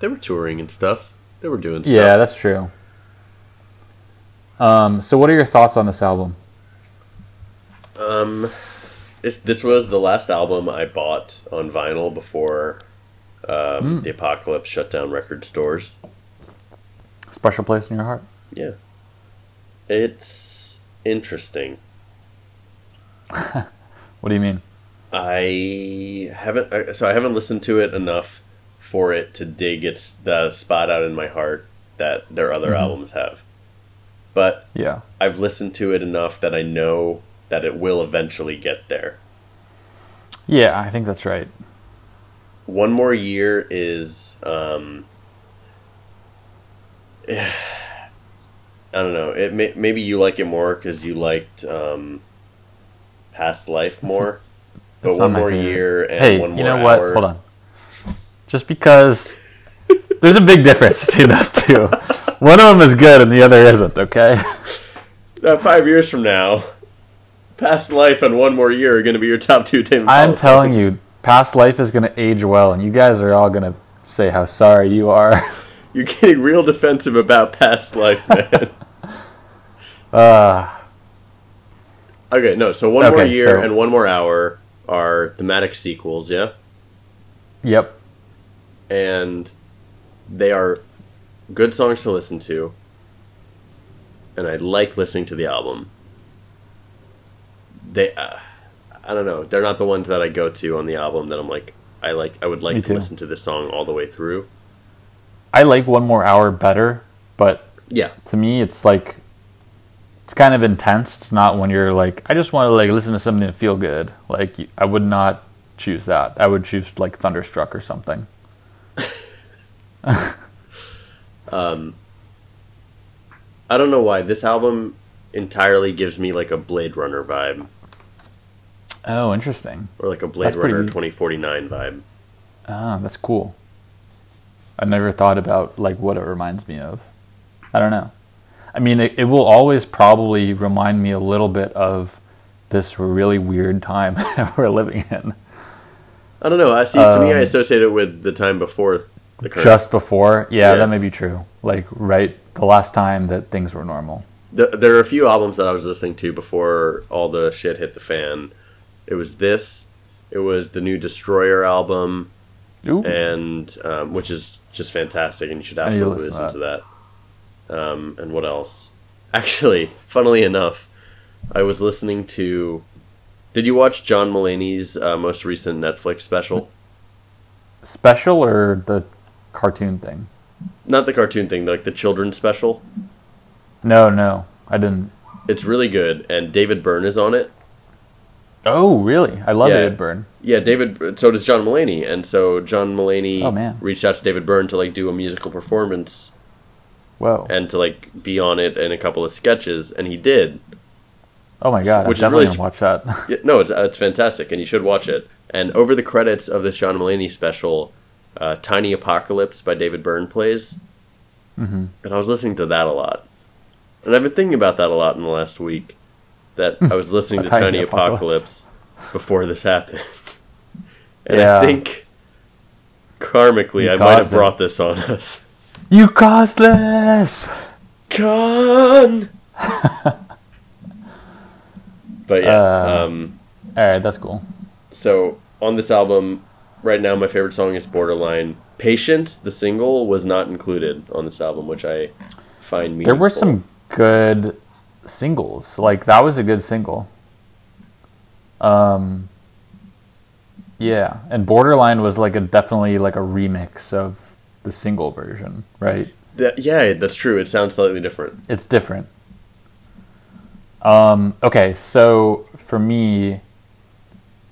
They were touring and stuff. They were doing stuff. Yeah, that's true. Um, so, what are your thoughts on this album? Um, this was the last album I bought on vinyl before um, Hmm. the apocalypse shut down record stores. Special place in your heart? Yeah, it's interesting. What do you mean? I haven't so I haven't listened to it enough for it to dig its the spot out in my heart that their other Mhm. albums have. But Yeah. I've listened to it enough that I know that it will eventually get there. Yeah, I think that's right. One more year is um I don't know. It may, maybe you like it more because you liked um, Past Life more. but not one more favorite. year and hey, one more you know hour. what? Hold on. Just because there's a big difference between those two. One of them is good and the other isn't, okay? Uh, five years from now, Past Life and One More Year are going to be your top two Impala I'm telling songs. you, Past life is gonna age well, and you guys are all gonna say how sorry you are. You're getting real defensive about past life, man. Uh, okay, no. So one more year so- and one more hour are thematic sequels, yeah, yep. and they are good songs to listen to, and I like listening to the album. They, uh, I don't know, they're not the ones that I go to on the album that I'm like, I like, I would like to listen to this song all the way through. I like one more hour better, but Yeah, to me, it's like it's kind of intense. It's not when you're like, I just want to like listen to something and feel good. Like I would not choose that. I would choose like Thunderstruck or something. I don't know why this album entirely gives me like a Blade Runner vibe Oh, interesting. or like a Blade That's Runner 2049 vibe. Ah, that's cool. I never thought about like what it reminds me of. I don't know. I mean, it, it will always probably remind me a little bit of this really weird time we're living in. I don't know. I see. to me, I Um, associate it with the time before the current. Just before, yeah, Yeah. that may be true. Like right the last time that things were normal. The, there are a few albums that I was listening to before all the shit hit the fan. It was this. It was the new Destroyer album, Ooh. and um, which is just fantastic, and you should I need to absolutely listen, listen to that. Um, and what else? Actually, funnily enough, I was listening to. Did you watch John Mulaney's uh, most recent Netflix special? Special or the cartoon thing? Not the cartoon thing, like the children's special. No, no, I didn't. It's really good, and David Byrne is on it. Oh, really? I love Yeah. David Byrne. Yeah, David. So does John Mulaney, and so John Mulaney Oh, man. reached out to David Byrne to like do a musical performance Whoa. and to like be on it in a couple of sketches, and he did. Oh my god, I'm which is really watch that. Yeah, no, it's it's fantastic, and you should watch it. And over the credits of the John Mulaney special, uh, "Tiny Apocalypse" by David Byrne plays, hmm and I was listening to that a lot, and I've been thinking about that a lot in the last week. That I was listening to Tiny Tiny Apocalypse. Apocalypse before this happened, and Yeah. I think karmically You I might have it. brought this on us. You costless. Con. but yeah, Uh, um, All right, that's cool. so on this album, right now my favorite song is "Borderline." "Patient," the single, was not included on this album, which I find meaningful. There were some good singles. Like that was a good single. Um. Yeah, and Borderline was like a definitely like a remix of the single version, right? That- yeah, that's true. It sounds slightly different. It's different. Um, okay, so for me,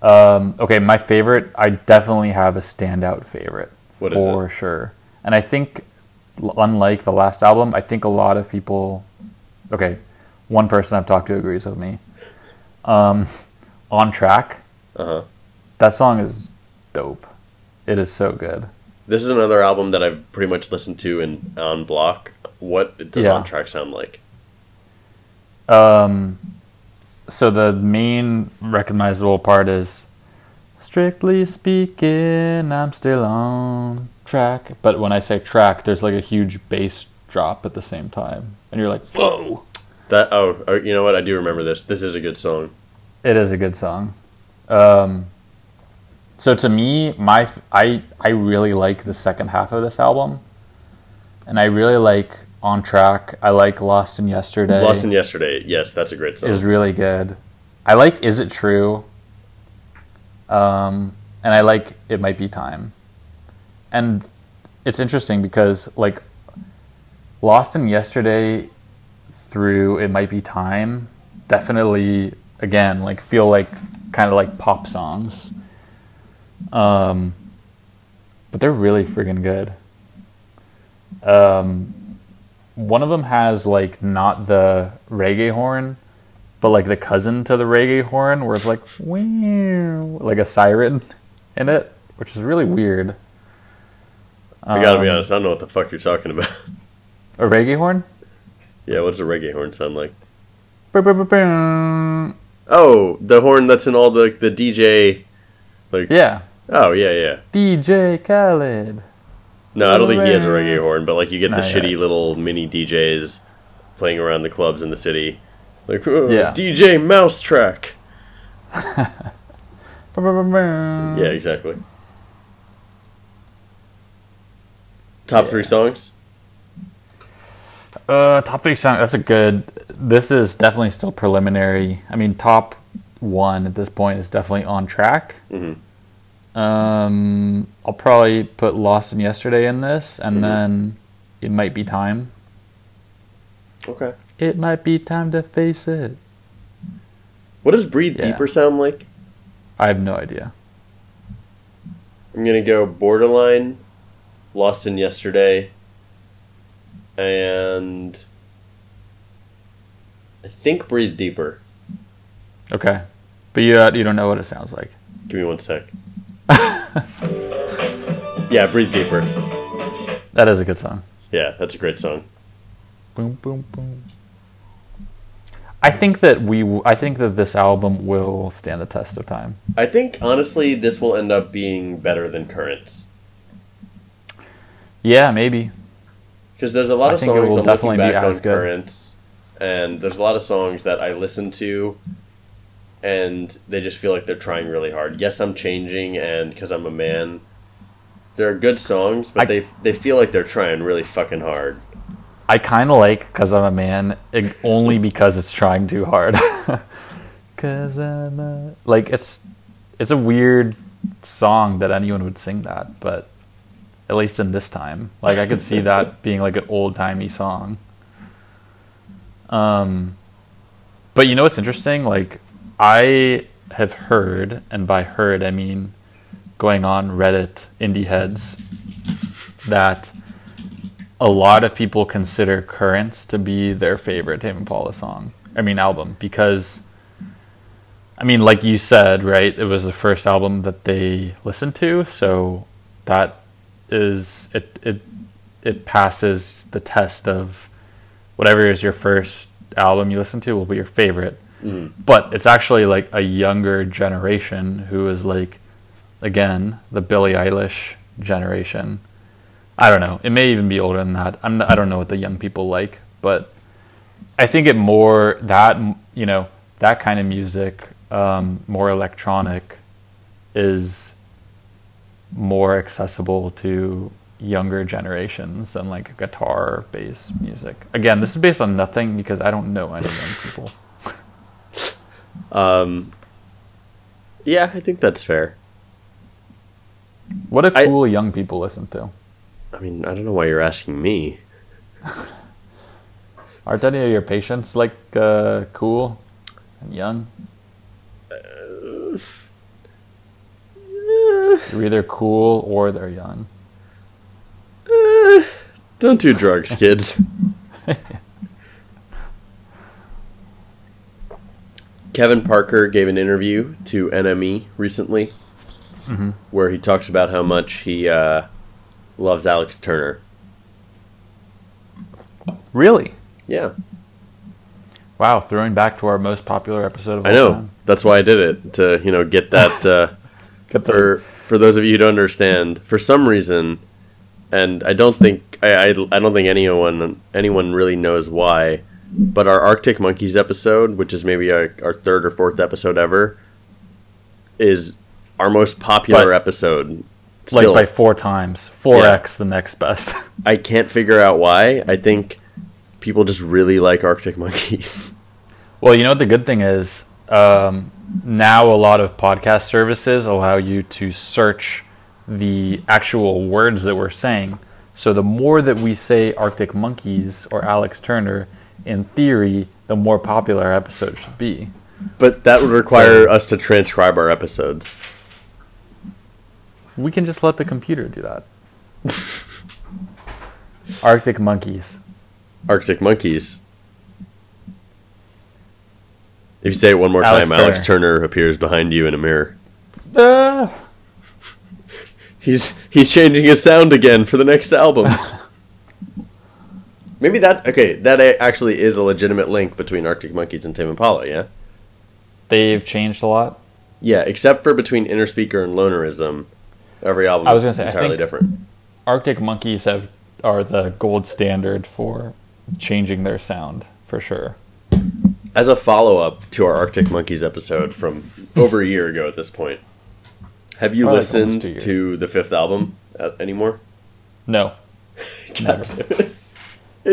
um, okay, my favorite, I definitely have a standout favorite What for sure. And I think, unlike the last album, I think a lot of people, okay, one person I've talked to agrees with me. Um, on track, Uh huh. that song is dope. It is so good. This is another album that I've pretty much listened to in on block. What does Yeah. on track sound like? Um, so the main recognizable part is, strictly speaking, I'm still on track. But when I say track, there's like a huge bass drop at the same time, and you're like, whoa! That oh, oh, you know what? I do remember this. This is a good song. It is a good song. Um, so to me, my I I really like the second half of this album, and I really like on track. I like Lost in Yesterday. Lost in Yesterday. Yes, that's a great song. is really good. I like Is It True? Um, and I like It Might Be Time. And it's interesting because, like, Lost in Yesterday through It Might Be Time definitely, again, like, feel like kind of like pop songs. Um, but they're really friggin' good. Um, one of them has like not the reggae horn, but like the cousin to the reggae horn, where it's like like a siren in it, which is really weird. I gotta be Um, honest. I don't know what the fuck you're talking about. A reggae horn? yeah, what's a reggae horn sound like? Oh, the horn that's in all the the DJ. Like Yeah, Oh yeah, yeah. DJ Khaled. No, I don't think he has a reggae horn, but like you get the Not shitty yet. little mini DJs playing around the clubs in the city. Like "Oh, Yeah. DJ Mousetrack. Yeah, Yeah, exactly. Top three songs? Uh, top three songs. That's a good. This is definitely still preliminary. I mean, top one at this point is definitely on track. Mhm. Um, I'll probably put Lost in Yesterday in this, and Mhm. then it might be time. Okay. It might be time to face it. What does Breathe Yeah. Deeper sound like? I have no idea. I'm gonna go Borderline, Lost in Yesterday, and I think Breathe Deeper. Okay, but you uh, you don't know what it sounds like. Give me one sec. yeah, Breathe Deeper. That is a good song. Yeah, that's a great song. Boom, boom, boom. I think that we. w- I think that this album will stand the test of time. I think honestly, this will end up being better than Currents Yeah, maybe. because there's a lot I of think it songs will I'm definitely looking back on as good. Currents, and there's a lot of songs that I listen to, and they just feel like they're trying really hard. Yes, I'm changing, and because I'm a man, they're good songs, but I- they they feel like they're trying really fucking hard. I kind of like because I'm a man, only because it's trying too hard. Cause I'm a, like it's it's a weird song that anyone would sing that, but at least in this time, like I could see that being like an old timey song. Um, but you know what's interesting? Like I have heard, and by heard I mean going on Reddit indie heads that a lot of people consider Currents to be their favorite Tame Impala song. I mean album because I mean like you said, right? It was the first album that they listened to, so that is it it it passes the test of whatever is your first album you listen to will be your favorite. Mm. But it's actually like a younger generation who is like again, the Billie Eilish generation. I don't know. It may even be older than that. I'm I don't know what the young people like, but I think it more that you know that kind of music, um, more electronic, is more accessible to younger generations than like guitar bass music. Again, this is based on nothing because I don't know any young people. Um, yeah, I think that's fair. What do I- cool young people listen to? I mean, I don't know why you're asking me. Aren't any of your patients like uh, cool and young? You're either cool or they're young. Eh, don't do drugs, kids. Kevin Parker gave an interview to NME recently Mhm. where he talks about how much he uh, loves Alex Turner. Really? Yeah, Wow, throwing back to our most popular episode of I know. time. That's why I did it to you know get that. Uh, Get the- for for those of you who don't understand, for some reason, and I don't think I, I, I don't think anyone anyone really knows why, but our Arctic Monkeys episode, which is maybe our, our third or fourth episode ever, is our most popular But- episode. like by four times, four x the next best. I can't figure out why. I think people just really like Arctic Monkeys. well, you know what the good thing is. Um, now a lot of podcast services allow you to search the actual words that we're saying. So the more that we say Arctic Monkeys or Alex Turner, in theory, the more popular our episode should be. But that would require So- us to transcribe our episodes. We can just let the computer do that. Arctic Monkeys. Arctic Monkeys. If you say it one more Alex time, Alex Turner appears behind you in a mirror. Ah! He's he's changing his sound again for the next album. Maybe that okay. That actually is a legitimate link between Arctic Monkeys and Tame Impala. Yeah, They've changed a lot. yeah. Except for between Innerspeaker and Lonerism, Every album I was is say, entirely different. Arctic Monkeys have are the gold standard for changing their sound for sure. As a follow up to our Arctic Monkeys episode from over a year ago at this point, have you Probably listened to the fifth album uh, anymore? No, never.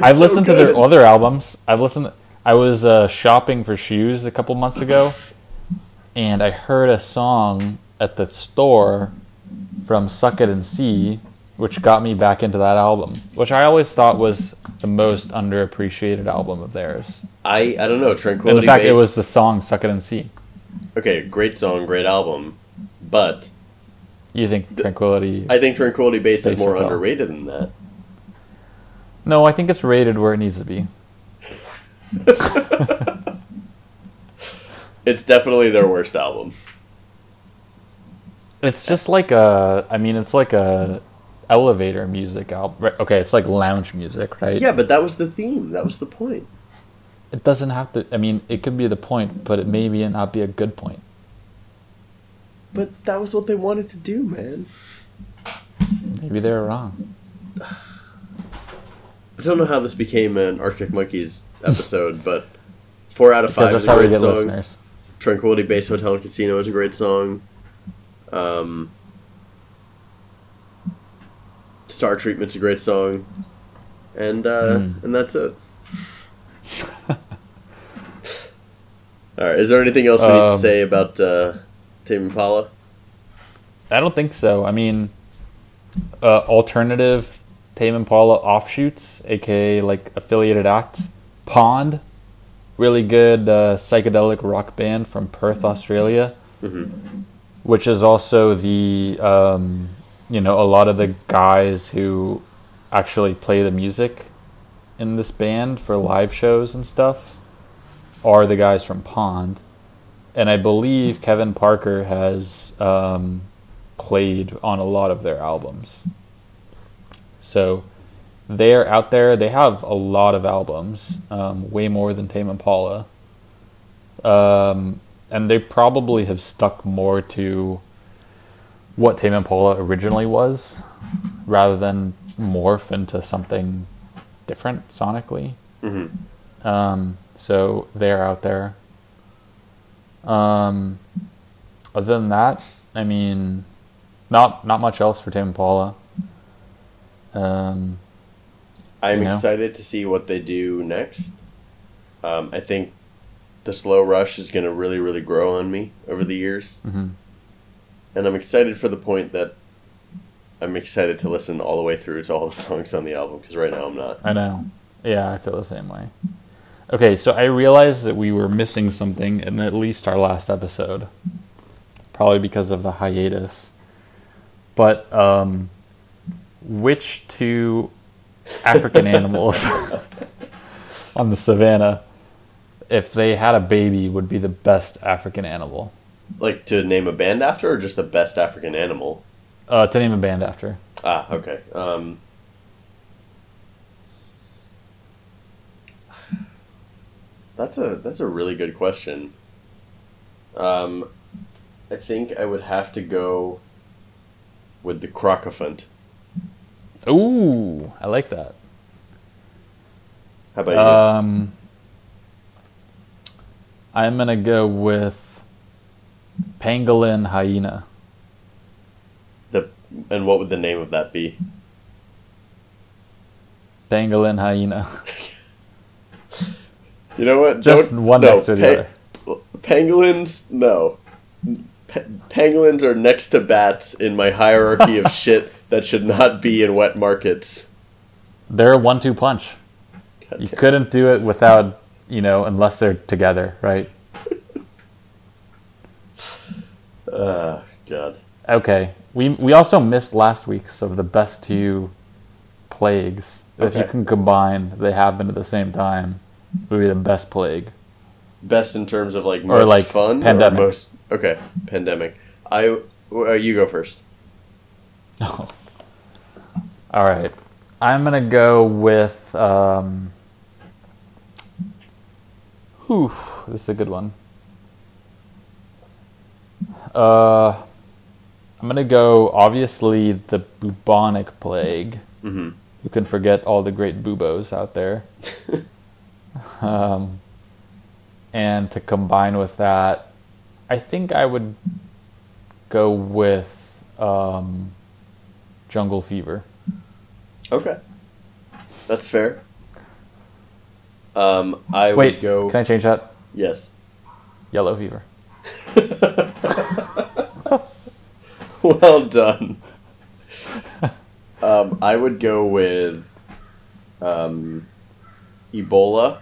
I've so listened to their other albums. I've listened. I was uh, shopping for shoes a couple months ago, and I heard a song at the store from Suck It and See, which got me back into that album, which I always thought was the most underappreciated album of theirs. I I don't know And Tranquility. in fact, it was the song "Suck It and See." okay. Great song, great album, but You think Tranquility? I think Tranquility Base is more underrated than that. No, I think it's rated where it needs to be. It's definitely their worst album. It's just like a. I mean, it's like a elevator music album. Okay, it's like lounge music, right? Yeah, but that was the theme. That was the point. It doesn't have to. I mean, it could be the point, but it may be not be a good point. But that was what they wanted to do, man. Maybe they're wrong. I don't know how this became an Arctic Monkeys episode, but four out of Because five that's is a how we great get song. listeners. Tranquility Base Hotel and Casino is a great song. Um, Star Treatment's a great song, and uh, Hmm. and that's it. All right. Is there anything else we need to Um, say about uh, Tame Impala? I don't think so. I mean, uh, alternative Tame Impala offshoots, aka like affiliated acts. Pond, really good uh, psychedelic rock band from Perth, Australia, which is also the um, you know a lot of the guys who actually play the music in this band for live shows and stuff are the guys from Pond, and I believe Kevin Parker has um, played on a lot of their albums. So they're out there. They have a lot of albums, um, way more than Tame Impala. Um, and they probably have stuck more to what Tame Impala originally was, rather than morph into something different sonically. Mm-hmm. Um, so they're out there. Um, other than that, I mean, not not much else for Tame Impala. Um, I'm you know? excited to see what they do next. Um, I think the slow rush is going to really, really grow on me over the years, mhm. and I'm excited for the point that I'm excited to listen all the way through to all the songs on the album because right now I'm not. I know. Yeah, I feel the same way. Okay, so I realized that we were missing something in at least our last episode, probably because of the hiatus. But um, which two African animals on the savannah, if they had a baby, would be the best African animal? Like to name a band after, or just the best African animal? Uh, to name a band after. Ah, okay. Um, that's a that's a really good question. Um, I think I would have to go with the crocophant. Ooh, I like that. How about Um, I'm gonna go with pangolin hyena. The and what would the name of that be? Pangolin hyena. You know what? Just Don't- one no, next to the other. Pangolins, no. Pa- pangolins are next to bats in my hierarchy of shit that should not be in wet markets. They're a one-two punch. God You couldn't do it without, you know, unless they're together, right? Ah, God. Okay. We we also missed last week's of the best two plagues. If you can combine, they happen at the same time. Would be the best plague. Best in terms of like most like, fun pandemic. or most okay pandemic. I uh, you go first. All right. I'm gonna go with. Um, whew, this is a good one. Uh, I'm I'm gonna go obviously the bubonic plague. Mm-hmm. You can forget all the great bubos out there. um, and to combine with that, I think I would go with um, jungle fever. Okay, that's fair. Um, I Wait, would go. can I change that? Yes. Yellow fever. well done. um, I would go with um, Ebola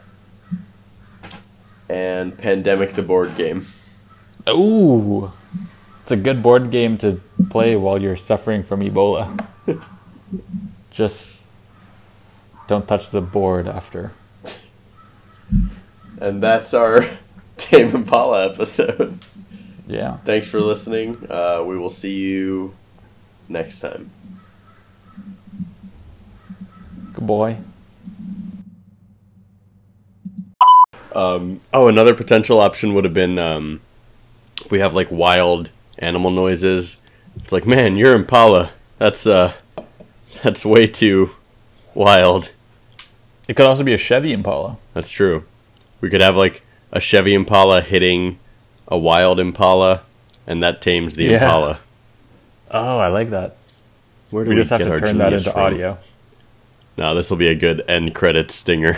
and Pandemic the board game. Ooh, it's a good board game to play while you're suffering from Ebola. Just don't touch the board after. And that's our Tame Impala episode. Yeah. Thanks for listening. Uh, we will see you next time. Good boy. Um, oh, another potential option would have been um, if we have like wild animal noises. It's like, man, you're Impala. That's uh, that's way too wild. It could also be a Chevy Impala. That's true. We could have like a Chevy Impala hitting a wild Impala, and that tames the Yeah. Impala. Oh, I like that. Where do We we just have to turn that into from? audio. No, this will be a good end credit stinger.